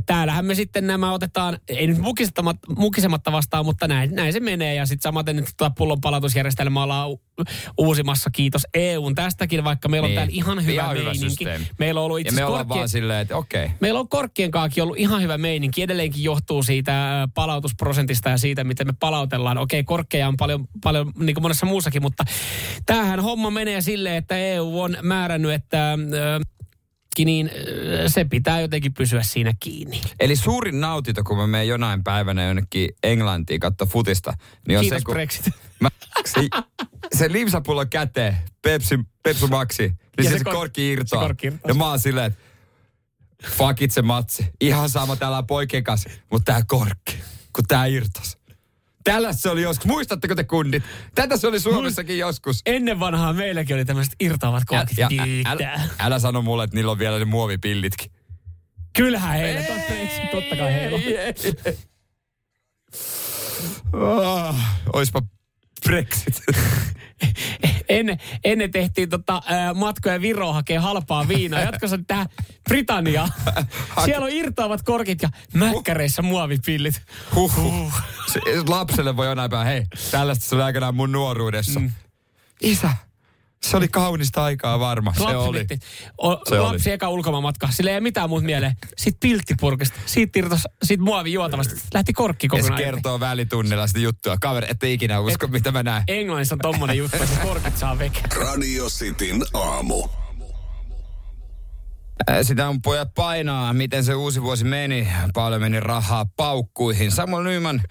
täällähän me sitten nämä otetaan, ei nyt mukisematta, vastaan, mutta näin, näin se menee. Ja sitten samaten nyt tota pullon palautusjärjestelmä ollaan u- uusimassa, kiitos EUn tästäkin, vaikka meillä on Niin. täällä ihan hyvä Ihan hyvä meininki. systeemi. meillä on ollut Ja itse me ollaan korkein- vaan silleen, että okei. Okay. Meillä on korkkien kaakin ollut ihan hyvä meininki. Edelleenkin johtuu siitä palautusprosentista ja siitä, miten me palautellaan. Okei, korkkeja on paljon, paljon niin kuin monessa muussakin, mutta tämähän homma menee silleen, että EU on määrännyt, että niin ö, se pitää jotenkin pysyä siinä kiinni. Eli suurin nautinto, kun mä menen jonain päivänä jonnekin Englantiin katsoa futista, niin on Kiitos se, kun Brexit. [LAUGHS] mä, se, se limsapullo käteen, Pepsi, Pepsi Maxi, niin Ja se, se se, kor- korkki irtoaa. se korkki irtoaa. Ja mä oon silleen, että fuck it se matsi. Ihan sama täällä on poikien kanssa, mutta tää korkki, kun tää irtos. Tällä se oli joskus. Muistatteko te kundit? Tätä se oli Suomessakin joskus. Ennen vanhaa meilläkin oli tämmöiset irtoavat korkit. Ja, Kiittää. älä, älä sano mulle, että niillä on vielä ne muovipillitkin. Kyllähän heillä, totta, totta kai heillä. Oh, oispa Brexit. [LAUGHS] ennen, ennen tehtiin tota, matkoja Viroon hakee halpaa viinaa. Jatkossa tähän Britanniaan. [LAUGHS] Siellä on irtoavat korkit ja mäkkäreissä muovipillit. Huhhuh. Lapselle voi jonain päivänä, hei, tällaista se oli aikanaan mun nuoruudessa. Mm. Isä, se oli kaunista aikaa varma. Se Lapsi, oli. mitti, o, Se lapsi eka ulkomaanmatka. Sillä ei ole mitään muuta mieleen. Sitten pilttipurkista. Siitä irtos, siitä muovi juotavasta. Lähti korkki Ja se kokonaan. kertoo välitunnilla sitä juttua. Kaveri, ette ikinä usko, Et- mitä mä näen. Englannissa on tommonen juttu, että korkit saa veke. Radio Cityn aamu. Sitä on pojat painaa, miten se uusi vuosi meni. Paljon meni rahaa paukkuihin. Samuel Nyman,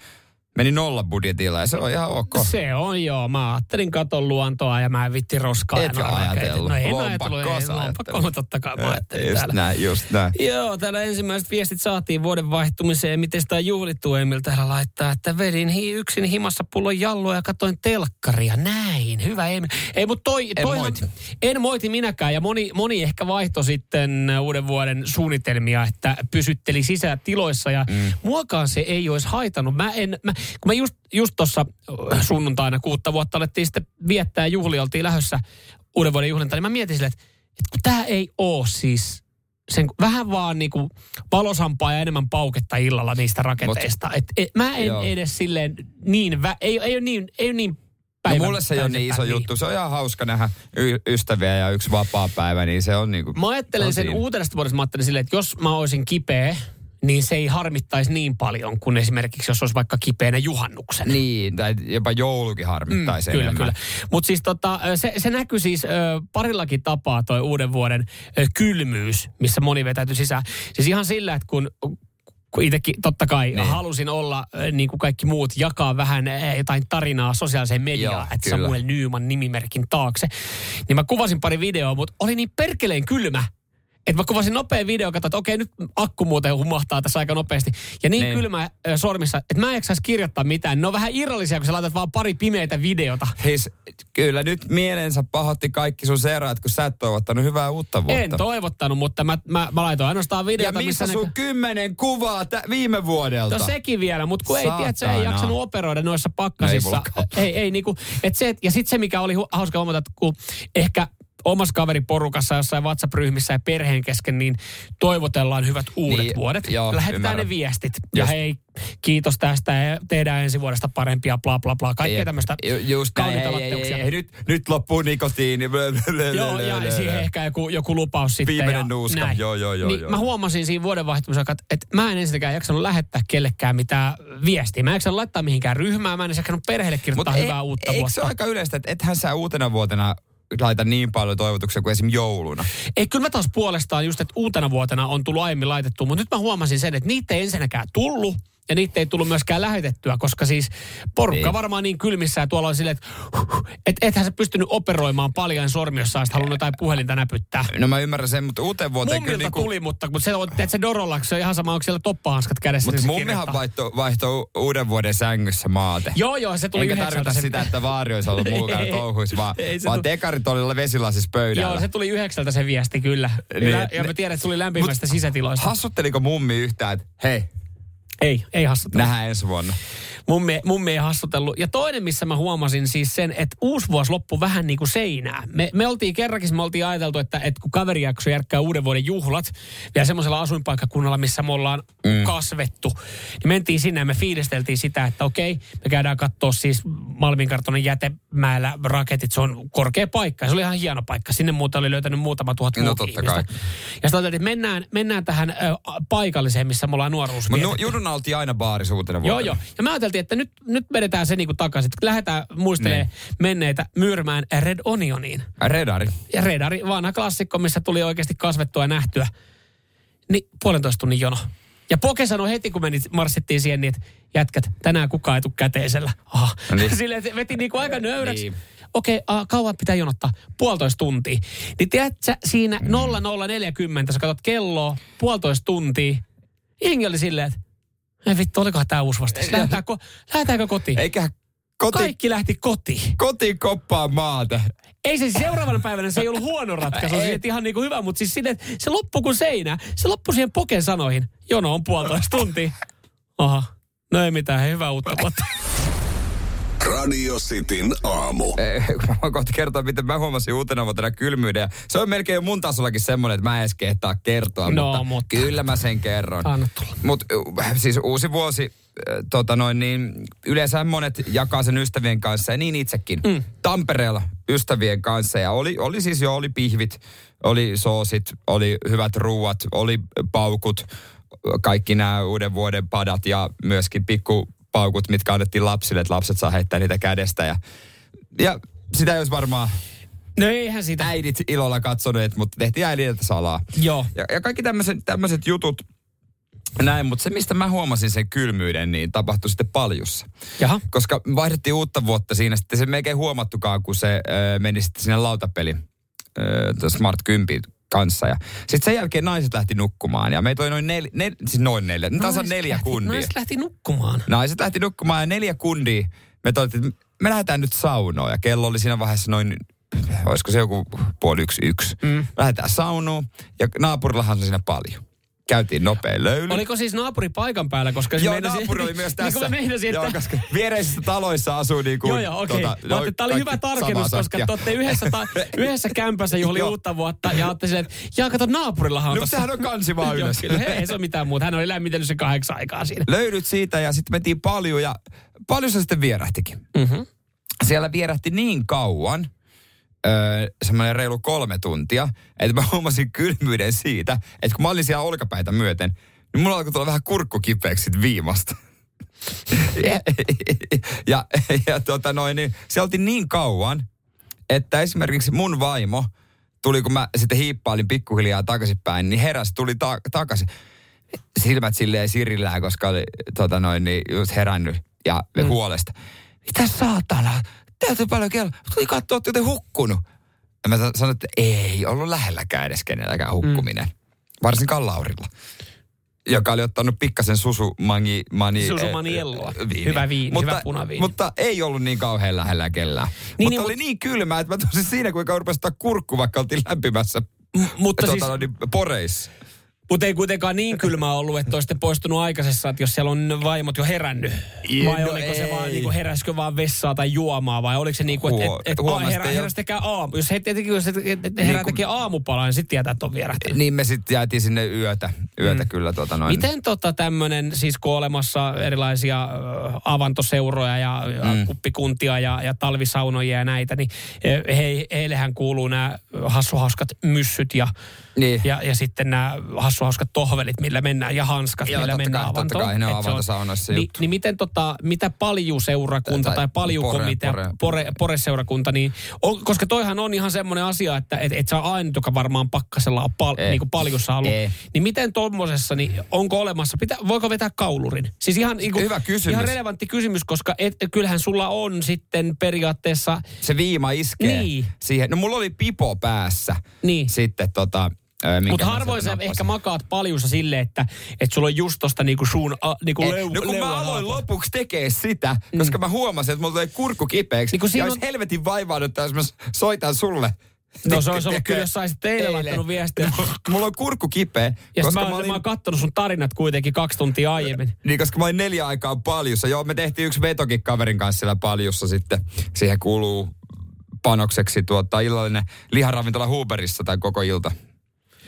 meni nolla budjetilla ja se on ihan ok. Se on joo. Mä ajattelin katon luontoa ja mä en vitti roskaa. Narkeita. ajatellut? No en Lompakko ajatellut. Ei, lompakko totta kai mä ajattelin just täällä. näin, just näin. Joo, täällä ensimmäiset viestit saatiin vuoden vaihtumiseen. Miten sitä on juhlittu Emil täällä laittaa, että vedin hi- yksin himassa pullon jalloa ja katsoin telkkaria. Näin, hyvä Emil. Ei, mutta toi, En toihan- moiti. En moiti minäkään ja moni, moni ehkä vaihto sitten uuden vuoden suunnitelmia, että pysytteli sisätiloissa ja mm. muakaan se ei olisi haitanut. Mä en, mä, kun mä just, just tuossa sunnuntaina kuutta vuotta alettiin sitten viettää juhlia, oltiin lähdössä uuden vuoden juhlinta, niin mä mietin silleen, että, että kun tämä ei ole siis sen vähän vaan niinku valosampaa ja enemmän pauketta illalla niistä raketeista. Et, et, mä en Joo. edes silleen niin, vä, ei, ei ole niin, ei ole niin No päivän mulle se ei ole niin iso juttu. Se on ihan hauska nähdä y- ystäviä ja yksi vapaa päivä, niin se on niinku... Mä ajattelen sen siinä. uutena vuodesta, mä ajattelin silleen, että jos mä olisin kipeä, niin se ei harmittaisi niin paljon kuin esimerkiksi, jos olisi vaikka kipeänä juhannuksen. Niin, tai jopa joulukin harmittaisi Mm, kyllä, enemmän. kyllä. Mutta siis tota, se, se näkyy siis ö, parillakin tapaa toi uuden vuoden ö, kylmyys, missä moni vetäytyi sisään. Siis ihan sillä, että kun kun itsekin totta kai niin. halusin olla, niin kuin kaikki muut, jakaa vähän jotain tarinaa sosiaaliseen mediaan, Joo, että kyllä. Samuel Nyyman nimimerkin taakse. Niin mä kuvasin pari videoa, mutta oli niin perkeleen kylmä, että mä kuvasin nopea video, katsoin, että okei, nyt akku muuten humahtaa tässä aika nopeasti. Ja niin, Niin. kylmä sormissa, että mä en jaksaisi kirjoittaa mitään. Ne on vähän irrallisia, kun sä laitat vaan pari pimeitä videota. Siis, kyllä nyt mielensä pahotti kaikki sun seuraat, kun sä et toivottanut hyvää uutta vuotta. En toivottanut, mutta mä, mä, mä laitoin ainoastaan ja videota, missä ne- sun kymmenen kuvaa tä- viime vuodelta? No sekin vielä, mutta kun ei Saatana. tiedä, että sä ei jaksanut operoida noissa No ei pakkasissa. ei, ei niinku, et se, et- ja sitten se, mikä oli hu- hauska huomata, että kun ehkä omassa kaveriporukassa jossain WhatsApp-ryhmissä ja perheen kesken, niin toivotellaan hyvät uudet Niin, vuodet. joo, Lähetetään ymmärrän. ne viestit. Ja Just. hei, kiitos tästä ja tehdään ensi vuodesta parempia, bla bla bla. Kaikkea tämmöistä ju- Just kauniita ei, ei, ei, ei, nyt, nyt loppuu nikotiini. Joo, ja siihen ehkä joku, joku lupaus sitten. Viimeinen nuuska. näin. Joo, joo, joo, niin joo. Mä huomasin siinä vuoden vaihtumisen aikaa, että, mä en ensinnäkään jaksanut lähettää kellekään mitään viestiä. Mä en jaksanut laittaa mihinkään ryhmään. Mä en edes jaksanut perheelle kirjoittaa Mut hyvää ei- uutta eikö vuotta. se ole aika yleistä, että ethän sä uutena vuotena laita niin paljon toivotuksia kuin esim. jouluna? Ei, kyllä mä taas puolestaan just, että uutena vuotena on tullut aiemmin laitettu, mutta nyt mä huomasin sen, että niitä ei ensinnäkään tullut. Ja niitä ei tullut myöskään lähetettyä, koska siis porukka Niin. varmaan niin kylmissä ja tuolla on silleen, että et, ethän sä pystynyt operoimaan paljon sormi, jos sä olisit halunnut jotain puhelinta näpyttää. No mä ymmärrän sen, mutta uuteen vuoteen Mummilta kyllä niinku... tuli, mutta kun se on, teet se Dorolla, se on ihan sama, onko siellä toppahanskat kädessä. Mutta niin mummihan vaihtoi u- uuden vuoden sängyssä maate. Joo, joo, se tuli yhdeksältä tarkoita se- sitä, että vaari olisi ollut [LAUGHS] mukana touhuissa, vaan, ei, vaan tu- tekarit oli vesilasissa pöydällä. Joo, se tuli yhdeksältä se viesti, kyllä. Niin, et ja mä tiedän, että se tuli lämpimästä sisätiloista. Hassutteliko mummi yhtään, että hei, Ei, ei hassutellut. nähdään ensi vuonna? Mummi, mummi ei hassutellut. Ja toinen, missä mä huomasin siis sen, että uusi vuosi loppui vähän niin kuin seinää. Me, me oltiin kerrankin, me oltiin ajateltu, että, että kun kaveri jakso järkkää uuden vuoden juhlat, vielä semmoisella asuinpaikkakunnalla, missä me ollaan mm. kasvettu, niin mentiin sinne ja me fiilisteltiin sitä, että okei, me käydään katsoa siis Malminkartonin jätemäellä raketit, se on korkea paikka. Ja se oli ihan hieno paikka. Sinne muuta oli löytänyt muutama tuhat No totta kai. Ja sitten että mennään, mennään tähän ö, paikalliseen, missä me ollaan nuoruus vietetty. Juduna oltiin aina baarissa uutena Joo, vuotena. joo. Ja me ajateltiin, että nyt, nyt vedetään se niinku takaisin. Lähdetään muistelemaan Niin. menneitä myyrmään Red Onioniin. Redari. Ja Redari, vanha klassikko, missä tuli oikeasti kasvettua ja nähtyä. Niin puolentoista tunnin jono. Ja Poke sanoi heti, kun menit, marssittiin siihen, niin että jätkät, tänään kukaan ei tule käteisellä. Aha. No niin. [LAUGHS] Silleen, että veti niinku aika nöyräksi. Niin. Okei, okay, kauan pitää jonottaa? Puolitoista tuntia. Niin tiedätkö, sä, siinä Mm. 0040, sä katsot kelloa, puolitoista tuntia. Jengi oli silleen, että ei vittu, olikohan tämä uusi vastaus. Lähdetäänkö, lähdetäänkö kotiin? Eikä koti, Kaikki lähti kotiin. kotiin koppaa maata. Ei se siis seuraavana päivänä, se ei ollut huono ratkaisu, se oli ihan niin kuin hyvä, mutta siis sinne, se loppui kuin seinä. Se loppui siihen poken sanoihin. Jono on puolitoista tuntia. Aha. No ei mitään, hei, hyvää uutta vuotta. Radio Cityn aamu. [LAUGHS] Mä kohta kertoa, miten mä huomasin uutena vuotena kylmyyden. Ja Se on melkein jo mun tasollakin semmoinen, että mä en edes kehtaa kertoa, No, mutta, mutta- kyllä mä sen kerron. Mutta siis uusi vuosi, tota noin, niin yleensä monet jakaa sen ystävien kanssa ja niin itsekin. Mm. Tampereella ystävien kanssa ja oli, oli siis jo, oli pihvit, oli soosit, oli hyvät ruuat, oli paukut, kaikki nämä uuden vuoden padat ja myöskin pikkupaukut, mitkä annettiin lapsille, että lapset saa heittää niitä kädestä ja, ja sitä ei olisi varmaan No eihän siitä. äidit ilolla katsoneet, mutta tehtiin äidiltä salaa. Joo. Ja, ja kaikki tämmöiset, tämmöiset jutut, näin, mutta se mistä mä huomasin sen kylmyyden, niin tapahtui sitten paljussa. Jaha. Koska vaihdettiin uutta vuotta siinä, sitten se melkein huomattukaan, kun se ö, meni sitten sinne lautapeli ö, Smart 10 kanssa. Ja sitten sen jälkeen naiset lähti nukkumaan ja meitä oli noin neljä, nel, siis noin neljä, no, tasan neljä lähti, kundia. Naiset lähti nukkumaan. Naiset lähti nukkumaan ja neljä kundia. Me toivotettiin, että me lähdetään nyt saunoon ja kello oli siinä vaiheessa noin, olisiko se joku puoli yksi yksi. Mm. Lähdetään saunoon ja naapurillahan on siinä paljon. Käytiin nopea löyly. Oliko siis naapuri paikan päällä, koska Joo, meinasi- naapuri oli myös [LAUGHS] Niin tässä. kuin mä meinasin, että... Joo, koska viereisissä taloissa asuu niin kuin... Joo, joo, okei. Okay. Tota, Tämä oli hyvä kaikki tarkennus, koska te olette yhdessä, ta- [LAUGHS] yhdessä kämpässä juhli Joo. uutta vuotta ja olette silleen, että jaa, kato naapurillahan on No, sehän on kansi vaan [LAUGHS] Joo, ylös. kyllä, ei se ole mitään muuta. Hän oli lämmitellyt se kahdeksan aikaa siinä. Löydyt siitä ja sitten mentiin paljon ja paljon se sitten vierähtikin. Mm-hmm. Siellä vierähti niin kauan, öö, semmoinen reilu kolme tuntia, että mä huomasin kylmyyden siitä, että kun mä olin siellä olkapäitä myöten, niin mulla alkoi tulla vähän kurkku kipeäksi sit viimasta. ja, ja, ja tota noin, niin se oltiin niin kauan, että esimerkiksi mun vaimo tuli, kun mä sitten hiippailin pikkuhiljaa takaisinpäin, niin heräsi, tuli ta- takaisin. Silmät silleen sirillään, koska oli tota noin, niin just herännyt ja mm. huolesta. Mitä saatana? Täytyy paljon kello. Tuli katsoa, että te hukkunut. Ja mä sa- sanoin, että ei ollut lähelläkään edes kenelläkään hukkuminen. Mm. Varsinkaan Laurilla. Joka oli ottanut pikkasen susumani... Mani, Susumanielloa. eh, viiniä. Hyvä viini, mutta, hyvä punaviini. Mutta ei ollut niin kauhean lähellä kellään. Niin, mutta niin, oli mut- niin kylmä, että mä tosin siinä, kuinka rupesi kurkku, vaikka oltiin lämpimässä Mutta tuota, siis, niin, poreissa. Mutta ei kuitenkaan niin kylmä ollut, että olisitte poistunut aikaisessa, että jos siellä on vaimot jo herännyt. Vai No oliko se ei. vaan, niinku, heräskö vaan vessaa tai juomaa, vai oliko se niin kuin, että Huo- et, et, herä, ei heräsi tekemään aamu. Jos he tietenkin, jos et, et, et herää Niin tekemään aamupalaa, niin sitten tietää, että on vierähtänyt. Niin me sitten jäätiin sinne yötä, yötä mm. kyllä tuota noin. Miten tota tämmöinen, siis kun olemassa erilaisia ö, avantoseuroja ja, ja Mm. kuppikuntia ja, ja talvisaunoja ja näitä, niin eh, he, heillehän kuuluu nämä hassuhauskat myssyt ja, Niin. ja, ja sitten nämä hassuhauskat tohvelit, millä mennään, ja hanskat, Joo, millä mennään kai, totta avantoon. kai, ne on avantosaunoissa Ni, juttu. niin miten tota, mitä paljuseurakunta Tai tai, paljukomitea, pore- pore, pore, poreseurakunta, niin on, koska toihan on ihan semmoinen asia, että et, et sä ainut, joka varmaan pakkasella on pal, Ei. niin kuin paljussa ollut. Ei. Niin miten tuommoisessa, niin onko olemassa, pitä, voiko vetää kaulurin? Siis ihan, niin kuin, Hyvä kysymys. ihan relevantti kysymys, koska et, kyllähän sulla on sitten periaatteessa, Se viima iskee Niin. siihen. No mulla oli pipo päässä. Niin. Sitten tota... mutta harvoin sä ehkä makaat paljussa silleen, että, että sulla on just tosta niinku suun a, niinku Ei, leu, no kun mä aloin alapää. lopuksi tekee sitä, koska mä huomasin, että mulla tuli kurkku kipeäksi. Niin ja siinä olisi on- helvetin vaivannutta, jos mä soitan sulle. No se olisi ollut kyllä, jos saisit [LAUGHS] teille laittanut viestiä. [LAUGHS] Mulla on kurkku kipeä, Ja koska mä, mä olin... mä oon kattonut sun tarinat kuitenkin kaksi tuntia aiemmin. Niin, koska mä olin neljä aikaa paljussa. Joo, me tehtiin yksi vetokin kaverin kanssa siellä paljussa sitten. Siihen kuuluu panokseksi tuota illallinen liharavintola Huberissa tai koko ilta.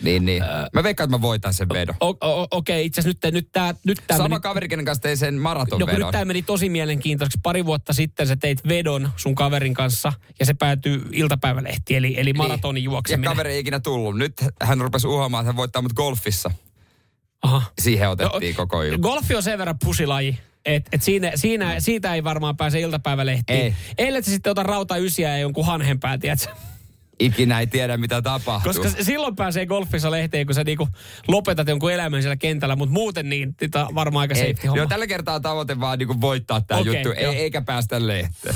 Niin, niin. Mä veikkaan, että mä voitan sen vedon. O- Okei, itse asiassa nyt, nyt tää, nyt tää Sama meni, kaveri, kenen kanssa tein sen no, kun maratonvedon. nyt tää meni tosi mielenkiintoiseksi. Pari vuotta sitten sä teit vedon sun kaverin kanssa ja se päätyi iltapäivälehtiin, eli, eli maratonin Niin. Ja juokseminen. kaveri ei ikinä tullut. Nyt hän rupesi uhoamaan, että hän voittaa mut golfissa. Aha. Siihen otettiin koko ilta. Golfi on sen verran pusilaji, että et siinä, siinä, siitä ei varmaan pääse iltapäivälehtiin. Ei. Ellei sä sitten ota rauta ysiä ja jonkun hanhenpää, tiedätkö? Ikinä ei tiedä, mitä tapahtuu. Koska silloin pääsee golfissa lehteen, kun sä niinku lopetat jonkun elämän siellä kentällä, mutta muuten niin on varmaan aika ei, safety homma. joo, tällä kertaa tavoite vaan niinku voittaa tämä Okei, juttu, ei, eikä päästä lehteen.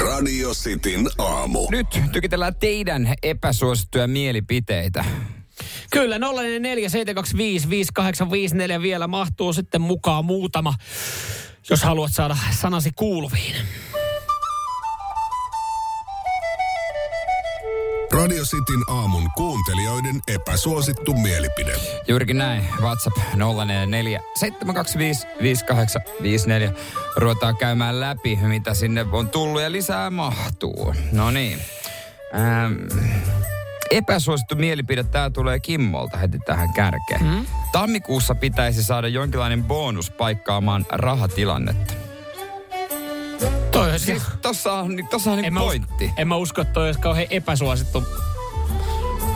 Radio Cityn aamu. Nyt tykitellään teidän epäsuosittuja mielipiteitä. Kyllä, 044 725 5854 vielä mahtuu sitten mukaan muutama, jos haluat saada sanasi kuuluviin. Radio Cityn aamun kuuntelijoiden epäsuosittu mielipide. Juurikin näin. WhatsApp 044 725 5854. Ruvetaan käymään läpi, mitä sinne on tullut ja lisää mahtuu. No niin. Ähm, epäsuosittu mielipide, tämä tulee Kimmolta heti tähän kärkeen. Mm? Tammikuussa pitäisi saada jonkinlainen bonus paikkaamaan rahatilannetta. On Siis tossa on, tossa on en, niin pointti. Usko, en mä usko, että toi olisi kauhean epäsuosittu.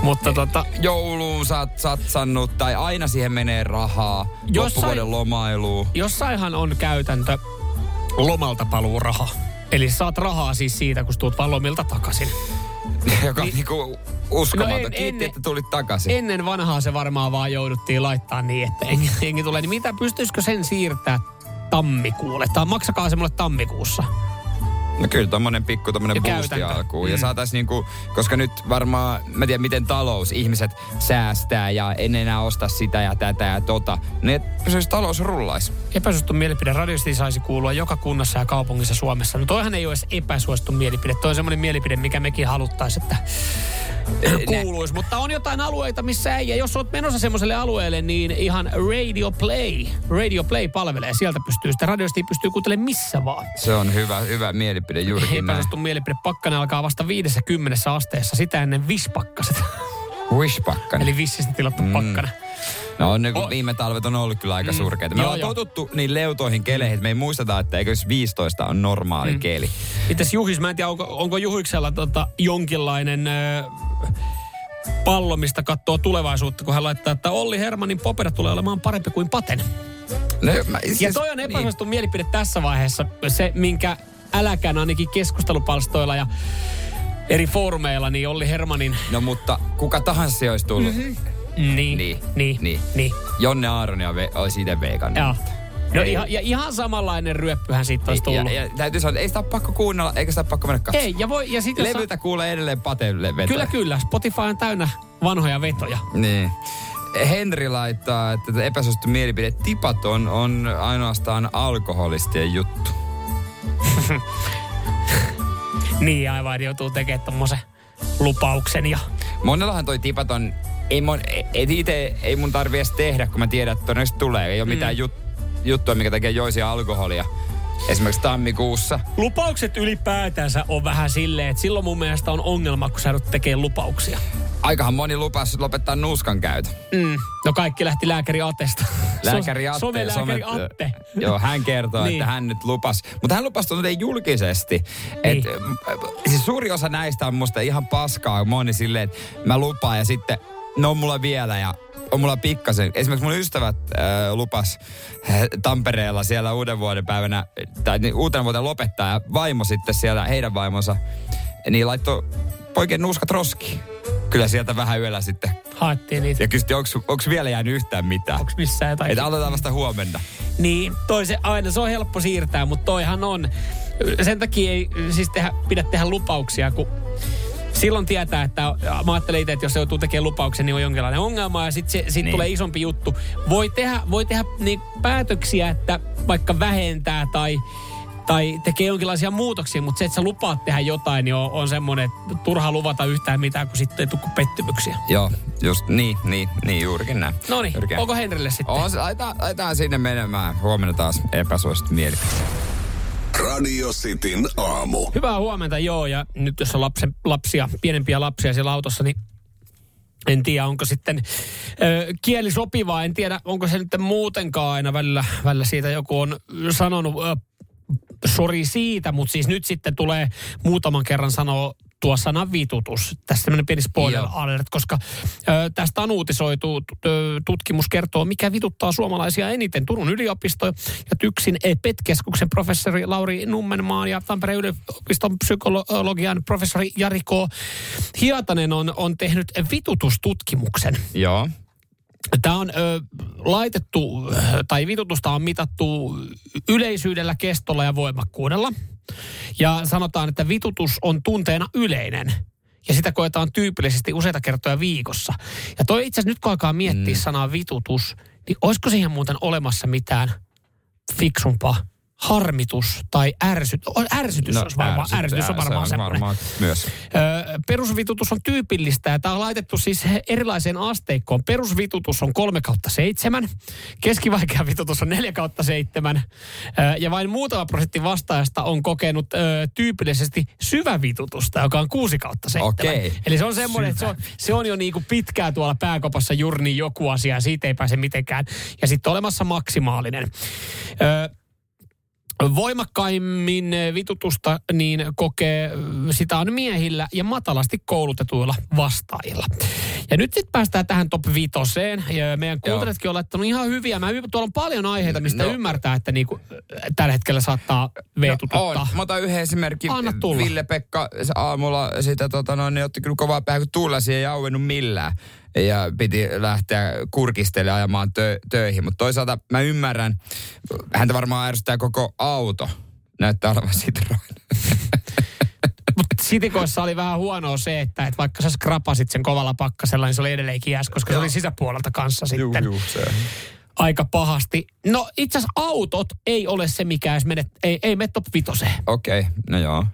Mutta tota, Jouluun sä oot satsannut tai aina siihen menee rahaa. Jossain- Loppuvuoden lomailuun. jossainhan on käytäntö lomalta paluu raha. Eli saat rahaa siis siitä, kun tuut vaan lomilta takaisin. [LAUGHS] joka on niinku uskomaton. No en- Kiitti, ennen- että tulit takaisin. Ennen vanhaa se varmaan vaan jouduttiin laittaa niin, että [LAUGHS] jengi, jengi tulee. Niin mitä, pystyisikö sen siirtää tammikuulle? Tai maksakaa se mulle tammikuussa. No kyllä, tommonen pikku tommonen Ja boosti alkuun. Ja Mm. saatais niinku, koska nyt varmaan, mä tiedän miten talous, ihmiset säästää ja en enää osta sitä ja tätä ja tota. Niin et pysyis talous rullais. Epäsuosittu mielipide radiosti saisi kuulua joka kunnassa ja kaupungissa Suomessa. No toihan ei ole edes epäsuosittu mielipide. Toi on semmoinen mielipide, mikä mekin haluttaisiin, että kuuluisi. Mutta on jotain alueita, missä ei. Ja jos olet menossa semmoiselle alueelle, niin ihan Radio Play. Radio Play palvelee. Sieltä pystyy sitten radiosti pystyy kuuntelemaan missä vaan. Se on hyvä, hyvä mielipide juurikin näin. Epäsuosittu mielipide. Pakkanen alkaa vasta 50 asteessa. Sitä ennen vispakkaset. Wishpakkan. Eli vissistä tilattu mm. pakkanen. No on, niinku O- viime talvet on ollut kyllä aika mm. surkeita. Me Joo, ollaan joo. totuttu niin leutoihin keleihin, että me ei muisteta, että eikö 15 on normaali mm. keli. Mites Juhis, mä en tiedä, onko, onko Juhiksella tota, jonkinlainen ö, pallo, mistä katsoo tulevaisuutta, kun hän laittaa, että Olli Hermanin popera tulee olemaan parempi kuin Paten. No, mä, siis, Ja toi on epäsuosittu niin. mielipide tässä vaiheessa, se minkä äläkään ainakin keskustelupalstoilla ja eri foorumeilla, niin Olli Hermanin... No mutta kuka tahansa se olisi tullut. Mm-hmm. Niin, Niin, niin, niin. niin. niin. Jonne Aaron ja ve, olisi itse veikannut. Joo. No Ei. ihan, ja ihan samanlainen ryöppyhän siitä olisi tullut. Ja, ja täytyy sanoa, että ei sitä ole pakko kuunnella, eikä sitä ole pakko mennä katsomaan. Ei, ja, voi, ja sit jos Levyltä kuulee edelleen pateille vetoja. Kyllä, kyllä. Spotify on täynnä vanhoja vetoja. Niin. Henri laittaa, että epäsuosittu mielipide tipaton on ainoastaan alkoholistien juttu. [LAUGHS] Niin aivan, joutuu tekemään tommosen lupauksen ja... Monellahan toi tipaton, ei, mon, ei, ite, ei mun tarvi edes tehdä, kun mä tiedän, että todennäköisesti tulee. Ei ole mitään Mm. jut, juttua, mikä tekee joisia alkoholia. Esimerkiksi tammikuussa. Lupaukset ylipäätänsä on vähän silleen, että silloin mun mielestä on ongelma, kun sä joudut tekemään lupauksia. Aikahan moni lupasi lopettaa nuuskan käytön. Mm. No kaikki lähti lääkäri Atesta. [LAUGHS] Lääkäri Atte. Some- Atte. [LAUGHS] Joo, hän kertoo, Niin. että hän nyt lupas. Mutta hän lupasi tuonne julkisesti. Niin. Et, siis suuri osa näistä on musta ihan paskaa. Moni silleen, että mä lupaan ja sitten ne on mulla vielä ja on mulla pikkasen. Esimerkiksi mun ystävät äh, lupas äh, Tampereella siellä uuden vuoden päivänä, tai niin, uutena vuotena lopettaa ja vaimo sitten siellä, heidän vaimonsa, niin laittoi poikien nuuskat roskiin. Kyllä sieltä vähän yöllä sitten. Haettiin niitä. Ja kysyi, onko vielä jäänyt yhtään mitään? Onks missään jotain? Että aloitetaan vasta huomenna. Niin, toi se, aina se on helppo siirtää, mutta toihan on. Sen takia ei siis tehdä, pidä tehdä lupauksia, kun silloin tietää, että mä ajattelen itse, että jos se joutuu tekemään lupauksen, niin on jonkinlainen ongelma ja sitten sit Niin. tulee isompi juttu. Voi tehdä, voi tehdä niin päätöksiä, että vaikka vähentää tai tai tekee jonkinlaisia muutoksia, mutta se, että sä lupaat tehdä jotain, niin on, on semmoinen, että turha luvata yhtään mitään, kun sitten ei tule pettymyksiä. Joo, just niin, niin, niin juurikin näin. No niin, onko Henrille sitten? On, laitetaan sinne menemään. Huomenna taas epäsuosittu mielipide. Radio Cityn aamu. Hyvää huomenta, joo. Ja nyt jos on lapsen, lapsia, pienempiä lapsia siellä autossa, niin en tiedä, onko sitten ö, kieli sopivaa. En tiedä, onko se nyt muutenkaan aina välillä, välillä siitä joku on sanonut, ö, sori siitä, mutta siis nyt sitten tulee muutaman kerran sanoa tuo sana vitutus. Tässä tämmöinen pieni spoiler Joo. alert, koska ö, tästä on uutisoitu, ö, tutkimus kertoo, mikä vituttaa suomalaisia eniten. Turun yliopisto ja TYKSin PET-keskuksen professori Lauri Nummenmaan ja Tampereen yliopiston psykologian professori Jariko Hiatanen on, on tehnyt vitutustutkimuksen. Joo. Tämä on ö, laitettu, tai vitutusta on mitattu yleisyydellä, kestolla ja voimakkuudella. Ja sanotaan, että vitutus on tunteena yleinen. Ja sitä koetaan tyypillisesti useita kertoja viikossa. Ja toi itse asiassa nyt kun alkaa miettiä mm. sanaa vitutus, niin olisiko siihen muuten olemassa mitään fiksumpaa? Harmitus tai ärsyt, ärsytys no, olisi varmaan, ärsyt- ärsytys on ää, se varmaan semmoinen. varmaan myös. Ö, perusvitutus on tyypillistä ja tämä on laitettu siis erilaiseen asteikkoon. Perusvitutus on 3 kautta 7, keskivaikea vitutus on 4 kautta 7 ö, ja vain muutama prosentti vastaajasta on kokenut ö, tyypillisesti syvävitutusta, joka on 6 kautta 7. Okei. Eli se on semmoinen, että se on, se on jo niinku pitkään tuolla pääkopassa jurni joku asia ja siitä ei pääse mitenkään. Ja sitten olemassa maksimaalinen. Ö, voimakkaimmin vitutusta niin kokee, sitä on miehillä ja matalasti koulutetuilla vastaajilla. Ja nyt sitten päästään tähän top vitoseen. Ja meidän kuuntelijatkin on laittanut ihan hyviä. Mä, tuolla on paljon aiheita, mistä No. ymmärtää, että niinku, tällä hetkellä saattaa vetututtaa. No, on. Mä otan yhden esimerkin. Anna tulla. Ville-Pekka aamulla sitä tota noin, niin otti kyllä kovaa päähän, kun tuulasi ei auennut millään. Ja piti lähteä kurkistelemaan ajamaan tö- töihin. Mutta toisaalta mä ymmärrän, häntä varmaan ärsyttää koko auto. Näyttää olevan Citroen. [LAUGHS] Mutta sitikoissa oli vähän huonoa se, että, että vaikka sä skrapasit sen kovalla pakkasella, niin se oli edelleenkin jäs, koska se oli sisäpuolelta kanssa sitten. se. aika pahasti. No itse asiassa autot ei ole se, mikä edes mene, ei, ei mene top vitoseen. Okei, okay, no joo.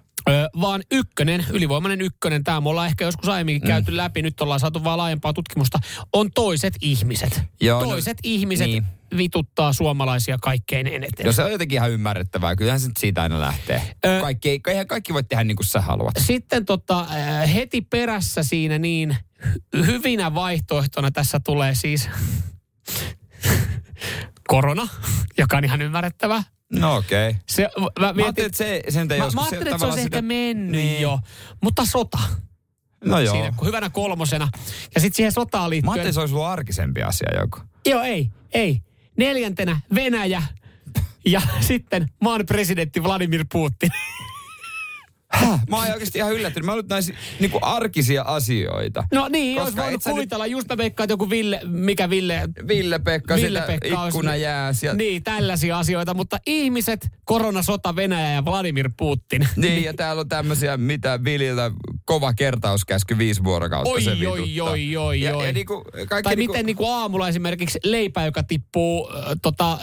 Vaan ykkönen, ylivoimainen ykkönen, tämä me ollaan ehkä joskus aiemmin mm. käyty läpi, nyt ollaan saatu vaan laajempaa tutkimusta, on toiset ihmiset. Joo, no, toiset ihmiset niin. vituttaa suomalaisia kaikkein eniten. No se on jotenkin ihan ymmärrettävää. Kyllähän se nyt siitä aina lähtee. Ö- Kaikki, ei, eihän kaikki voi tehdä niin kuin sä haluat. Sitten tota, heti perässä siinä niin hy- hyvinä vaihtoehtona tässä tulee siis [LAUGHS] korona, joka on ihan ymmärrettävä. No okei. Okay. Se, mä, Mä ajattelin, että se, sen mä, joskus mä ajattelin, että se olisi ehkä sitä- mennyt Niin. jo, mutta sota. No joo. Siinä, kun hyvänä kolmosena. Ja sitten siihen sotaan Mä liittyen... ajattelin, että se olisi ollut arkisempi asia joku. Joo, ei, ei. Neljäntenä Venäjä ja [LAUGHS] sitten maan presidentti Vladimir Putin. Mä oon oikeasti ihan yllättynyt. Mä oon näissä niinku arkisia asioita. No niin, Koska olisi voinut sä nyt- kuvitella. Just mä veikkaan, että joku Ville, mikä Ville... Ville Pekka olisi- ikkuna jääs. Ja, Niin, tällaisia asioita. Mutta ihmiset, koronasota, Venäjä ja Vladimir Putin. niin, ja täällä on tämmöisiä, mitä Vililtä kova kertauskäsky viisi vuorokautta Oi, se oi, vituttaa. oi, oi, ja, oi. Ja niinku, kaikki Tai niinku, miten niinku aamulla esimerkiksi leipä, joka tippuu äh, tota,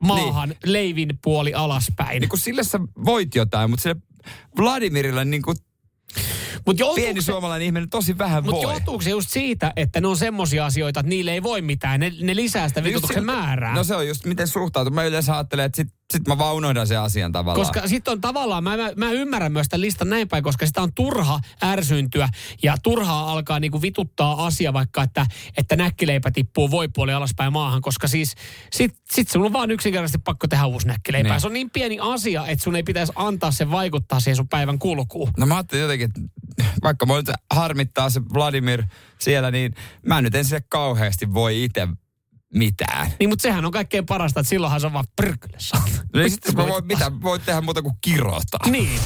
maahan niin. leivin puoli alaspäin. niinku sille sä voit jotain, mutta sille Vladimirille niinku Mut joutuuko pieni se- suomalainen ihminen tosi vähän Mutta voi. johtuuko se just siitä, että ne on semmosia asioita, että niille ei voi mitään. Ne, ne lisää sitä vitutuksen se- määrää. No se on just miten suhtautuu. Mä yleensä ajattelen, että sit, sit mä vaan unohdan sen asian tavallaan. Koska sitten on tavallaan, mä, mä, mä ymmärrän myös tämän listan näin päin, koska sitä on turha ärsyntyä ja turhaa alkaa niinku vituttaa asia vaikka, että, että näkkileipä tippuu voipuoli alaspäin maahan, koska siis sit, sit sun on vaan yksinkertaisesti pakko tehdä uusi näkkileipä. Niin. Se on niin pieni asia, että sun ei pitäisi antaa sen vaikuttaa siihen sun päivän kulkuun. No mä ajattelin jotenkin, että vaikka mua nyt harmittaa se Vladimir siellä, niin mä nyt en sille kauheasti voi itse mitään. Niin, mutta sehän on kaikkein parasta, että silloinhan se on vaan prrkle No niin sitten mä voin, mitä, voin tehdä muuta kuin kirota. Niin.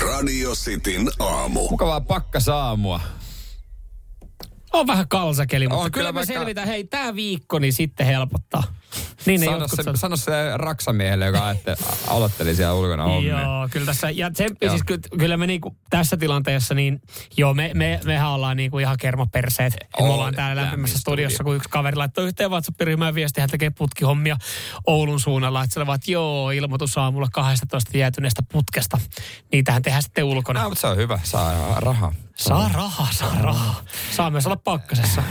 Radio Cityn aamu. Mukavaa pakkasaamua. On vähän kalsakeli, mutta On kyllä, kyllä me vaikka- selvitään. Hei, tämä viikko niin sitten helpottaa. [LAUGHS] Niin ne Sano se, sano se raksamiehelle, joka ajatte, [LAUGHS] aloitteli siellä ulkona hommia. Joo, kyllä tässä, ja tsemppi, siis kyllä, kyllä me niinku tässä tilanteessa, niin joo, me, me, mehän ollaan niinku ihan kermaperseet. Me ollaan täällä lämpimässä studiossa, studio. kun yksi kaveri laittoi yhteen WhatsApp-ryhmään viesti, hän tekee putkihommia Oulun suunnalla, että että joo, ilmoitus aamulla 12 jäätyneestä putkesta. Niitähän tehdään sitten ulkona. No, mutta se on hyvä, saa rahaa. Saa rahaa, saa rahaa. Saa myös olla pakkasessa.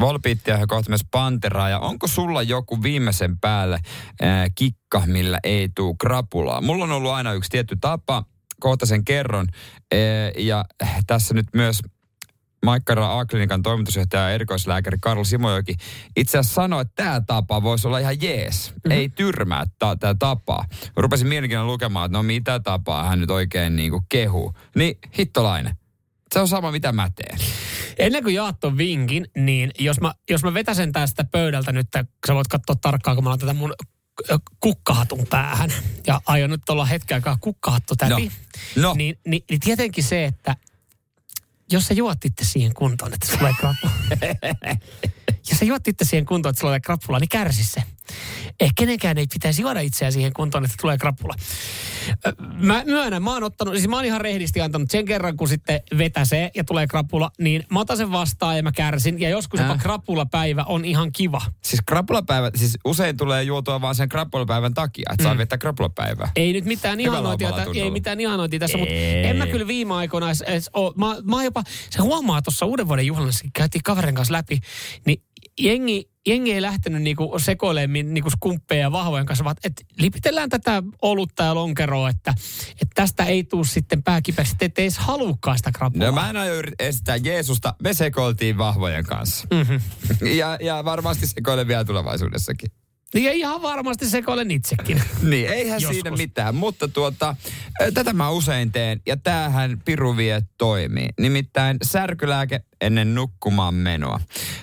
Volpiittia ja kohta myös Panteraa. Ja onko sulla joku viimeisen päälle ää, kikka, millä ei tuu krapulaa? Mulla on ollut aina yksi tietty tapa, kohta sen kerron. Ää, ja tässä nyt myös Maikkara A-klinikan toimitusjohtaja ja erikoislääkäri Karl Simojoki itse asiassa sanoi, että tämä tapa voisi olla ihan jees. Mm-hmm. Ei tyrmää ta- tämä tapa. Rupesin mielenkiinnolla lukemaan, että no mitä tapaa hän nyt oikein niinku kehuu. Niin hittolainen. Se on sama, mitä mä teen. Ennen kuin jaat ton vinkin, niin jos mä, jos mä vetäsen tästä pöydältä nyt, että sä voit katsoa tarkkaan, kun mä laitan tätä mun kukkahatun päähän. Ja aion nyt olla hetken aikaa kukkahattu täti. No. No. Niin, niin, niin tietenkin se, että jos sä juot itse siihen kuntoon, että sulla ei krapula. [LAUGHS] jos sä juot itse siihen kuntoon, että sulla ei krapula, niin kärsi se. Eh, kenenkään ei pitäisi juoda itseään siihen kuntoon, että tulee krapula. Mä myönnän, mä oon ottanut, siis mä oon ihan rehdisti antanut sen kerran, kun sitten vetäsee ja tulee krapula, niin mä otan sen vastaan ja mä kärsin. Ja joskus jopa Äh. krapulapäivä on ihan kiva. Siis krapulapäivä, siis usein tulee juotua vaan sen krapulapäivän takia, että saa viettää krapulapäivää. Ei nyt mitään ihanointia, tä- ei mitään ihanointia tässä, mutta en mä kyllä viime aikoina edes, edes oo, mä, mä jopa, se huomaa tuossa uuden vuoden juhlannassa, käytiin kaverin kanssa läpi, niin jengi, jengi ei lähtenyt niinku sekoilemaan niinku skumppeja ja vahvojen kanssa, vaan että lipitellään tätä olutta ja lonkeroa, että, että tästä ei tule sitten pääkipeäksi, että ette edes halukkaan sitä krapulaa. No mä en aio esittää Jeesusta, me sekoiltiin vahvojen kanssa. Mhm. Mm-hmm. Ja, ja varmasti sekoilen vielä tulevaisuudessakin. Niin ja ihan varmasti sekoilen itsekin. [LAUGHS] Niin, eihän Joskus. siinä mitään, mutta tuota, tätä mä usein teen ja tämähän piruvie toimii. Nimittäin särkylääke ennen nukkumaan menoa.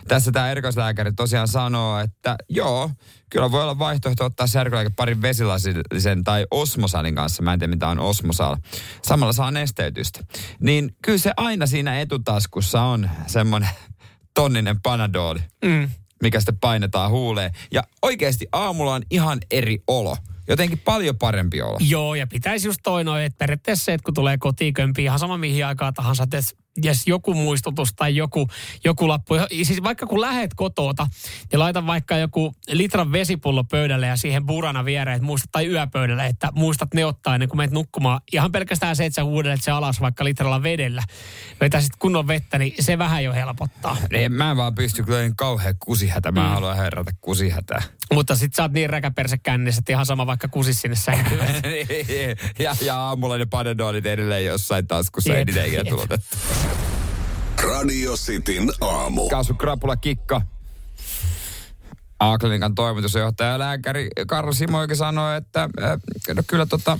Tässä tämä erikoislääkäri tosiaan sanoo, että joo, kyllä voi olla vaihtoehto ottaa särkylääke parin vesilasillisen tai osmosalin kanssa. Mä en tiedä mitä on osmosal. Samalla saa nesteytystä. Niin kyllä se aina siinä etutaskussa on semmoinen [LAUGHS] tonninen panadoli Mm. Mikä sitten painetaan huuleen. Ja oikeasti aamulla on ihan eri olo. Jotenkin paljon parempi olo. Joo, ja pitäisi just toi noin, että periaatteessa se, että kun tulee kotiin kömpiin ihan sama mihin aikaa tahansa, että jos joku muistutus tai joku, joku lappu, siis vaikka kun lähet kotoota, niin laita vaikka joku litran vesipullo pöydälle ja siihen burana viereen, että muistat, tai yöpöydälle, että muistat ne ottaa ennen kuin menet nukkumaan. Ihan pelkästään se, että sä huudelet se alas vaikka litralla vedellä, vetäisit kunnon vettä, niin se vähän jo helpottaa. Ei, mä en vaan pysty, kyllä niin kauhean kusihätä. Mä Mm. haluan herätä kusihätää. Mutta sit sä oot niin räkäperse kännissä, että ihan sama vaikka kusis sinne sänkyyn. [LAUGHS] ja, ja aamulla ne panadolit edelleen jossain taskussa. Ei Jep, niitä ikinä jep. tulotettu. [LAUGHS] Radio Cityn aamu. Kaasu Krapula Kikka. A-klinikan toimitusjohtaja lääkäri Karl Simoikin sanoi, että äh, no kyllä tota,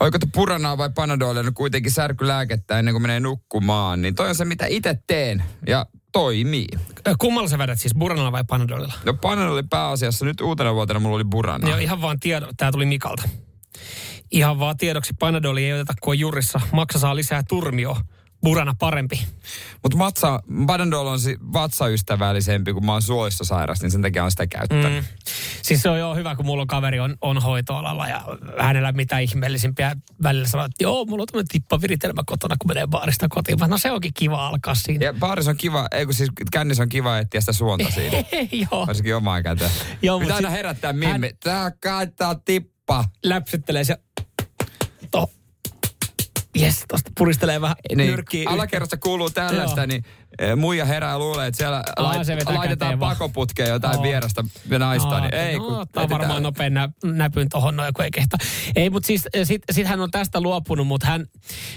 oiko te puranaa vai panadolia, no kuitenkin särkylääkettä ennen kuin menee nukkumaan, niin toi on se, mitä itse teen ja toimii. Kummalla sä vedät siis, buranalla vai panadolilla? No panadoli pääasiassa, nyt uutena vuotena mulla oli burana. Joo, ihan vaan tiedo, tää tuli Mikalta. Ihan vaan tiedoksi, panadoli ei oteta kuin jurissa. Maksa saa lisää turmio. Burana parempi. Mutta matsa, Panadol on si- vatsaystävällisempi, kun mä oon suolissa sairas, niin sen takia on sitä käyttänyt. Mm. Siis se on jo hyvä, kun mulla on kaveri on, on hoitoalalla ja hänellä mitä ihmeellisimpiä välillä sanoo, että joo, mulla on tämmöinen tippaviritelmä kotona, kun menee baarista kotiin. No se onkin kiva alkaa siinä. Ja baaris on kiva, ei kun siis kännissä on kiva etsiä sitä suonta [LAUGHS] siinä. joo. Varsinkin omaa käteen. Joo, Pitää aina herättää mimmi. Tää kaittaa tippa. Läpsyttelee se. Jes, tosta puristelee vähän niin. nyrkkiä. Alakerrassa kuuluu tällaista, Joo. niin eh, muija herää luulee, että siellä Aa, lait- se laitetaan pakoputkeen jotain Joo. vierasta naista, Aa, niin ei no, kun ottaa varmaan nopein nä, näpyn tohon noin, kun ei kehtaa. Ei, mutta siis sit, sit hän on tästä luopunut, mutta hän,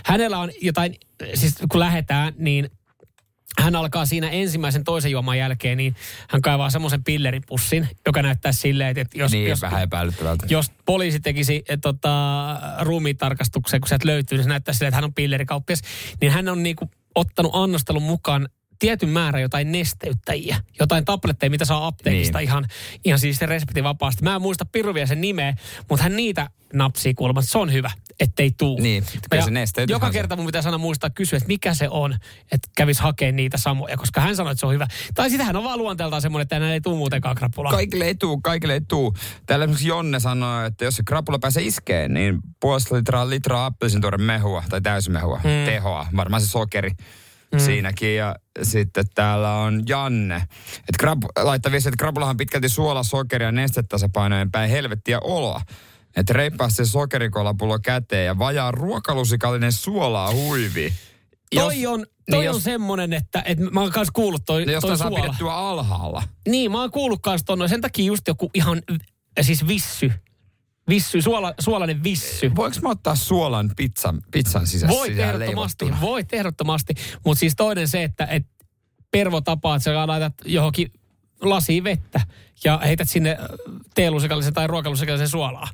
hänellä on jotain, siis kun lähdetään, niin hän alkaa siinä ensimmäisen toisen juoman jälkeen, niin hän kaivaa semmoisen pilleripussin, joka näyttää silleen, että jos, Niin, jos, vähän jos poliisi tekisi eh, tota, ruumiintarkastuksen, kun sieltä löytyy, niin se näyttää silleen, että hän on pillerikauppias, niin hän on niinku ottanut annostelun mukaan tietyn määrän jotain nesteyttäjiä, jotain tabletteja, mitä saa apteekista Niin. ihan, ihan siis se resepti vapaasti. Mä en muista Piruvia sen nimeä, mutta hän niitä napsii kuulemma, se on hyvä, ettei tuu. Niin, Ja se Joka kerta mun pitäisi aina muistaa kysyä, että mikä se on, että kävis hakemaan niitä samoja, koska hän sanoi, että se on hyvä. Tai sitähän on vaan luonteeltaan semmoinen, että näin ei tuu muutenkaan krapulaa. Kaikille ei tuu, kaikille ei tuu. Täällä esimerkiksi Jonne sanoi, että jos se krapula pääsee iskeen, niin puolesta litraa, litraa appelsintuoren mehua tai täysmehua, mm. tehoa. Varmaan se sokeri mm. siinäkin. Ja sitten täällä on Janne. Että krap, laittaa viesti, että krapulahan pitkälti suola, sokeri ja nestetasapainojen päin helvettiä oloa. Että reippaa se sokerikolapulo käteen ja vajaa ruokalusikallinen suolaa huivi. Toi on, toi niin on jos- semmonen, että, että mä oon kans kuullut toi, Jos toi saa suola. pidettyä alhaalla. Niin, mä oon kuullut kans ton, sen takia just joku ihan, siis vissy. Vissy, suola, suolainen vissy. Voinko mä ottaa suolan pizzan, pizzan sisässä? Voit sisään ehdottomasti, voit ehdottomasti. Mutta siis toinen se, että et pervo tapaa, että sä laitat johonkin lasiin vettä ja heität sinne teelusikallisen tai ruokalusikallisen suolaa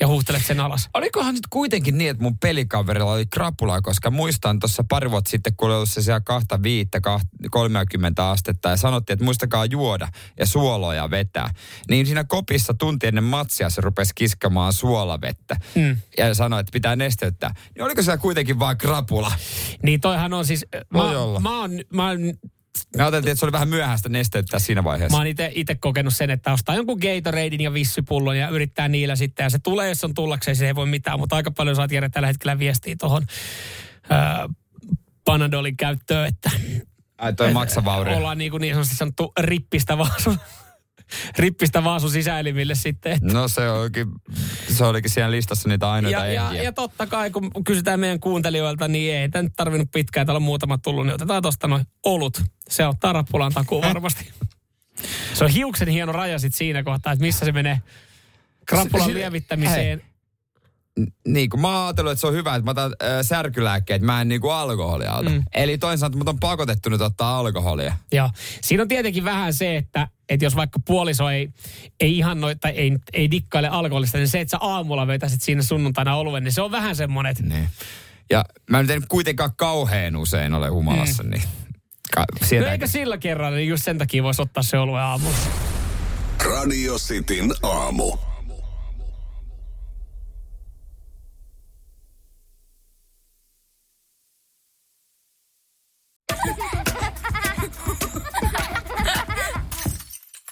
ja huuhtelet sen alas. Olikohan nyt kuitenkin niin, että mun pelikaverilla oli krapulaa, koska muistan tuossa pari vuotta sitten, kun oli ollut se siellä kahta viittä, kahta, 30 astetta ja sanottiin, että muistakaa juoda ja suoloja vetää. Niin siinä kopissa tunti ennen matsia se rupesi kiskamaan suolavettä Mm. ja sanoi, että pitää nesteyttää. Niin oliko siellä kuitenkin vaan krapula? Niin toihan on siis, mä, mä oon, mä oon Me ajateltiin, että se oli vähän myöhäistä nesteyttää siinä vaiheessa. Mä oon itse kokenut sen, että ostaa jonkun Gatoradein ja vissypullon ja yrittää niillä sitten. Ja se tulee, jos on tullakseen, se ei voi mitään. Mutta aika paljon saat Jere tällä hetkellä viestiä tuohon Panadolin käyttöön, että Ai toi [LAUGHS] maksavaurio. ollaan niin, kuin niin sanotusti sanottu rippistä vaasu, rippistä vaasu sisäelimille sitten. Että No se olikin, se olikin siellä listassa niitä ainoita ja, ja, ehjiä. ja, totta kai, kun kysytään meidän kuuntelijoilta, niin ei tämä nyt tarvinnut pitkään, täällä on muutama tullut, niin otetaan tuosta noin olut. Se on tarapulan takuu varmasti. [LAUGHS] Se on hiuksen hieno raja sit siinä kohtaa, että missä se menee krapulan Se- se- lievittämiseen. Niin, kun mä oon ajatellut, että se on hyvä, että mä otan äh, särkylääkkeet, mä en niinku alkoholia ota. Mm. Eli toisaalta mut on pakotettu nyt ottaa alkoholia. Ja siinä on tietenkin vähän se, että että jos vaikka puoliso ei, ei ihan noin, tai ei, ei dikkaile alkoholista, niin se, että sä aamulla vetäisit siinä sunnuntaina oluen, niin se on vähän semmoinen, että Niin. Ja mä nyt en kuitenkaan kauhean usein ole humalassa, niin ka- no sieltä eikä sillä kerran, niin just sen takia voisi ottaa se olue aamulla. Radio Cityn aamu.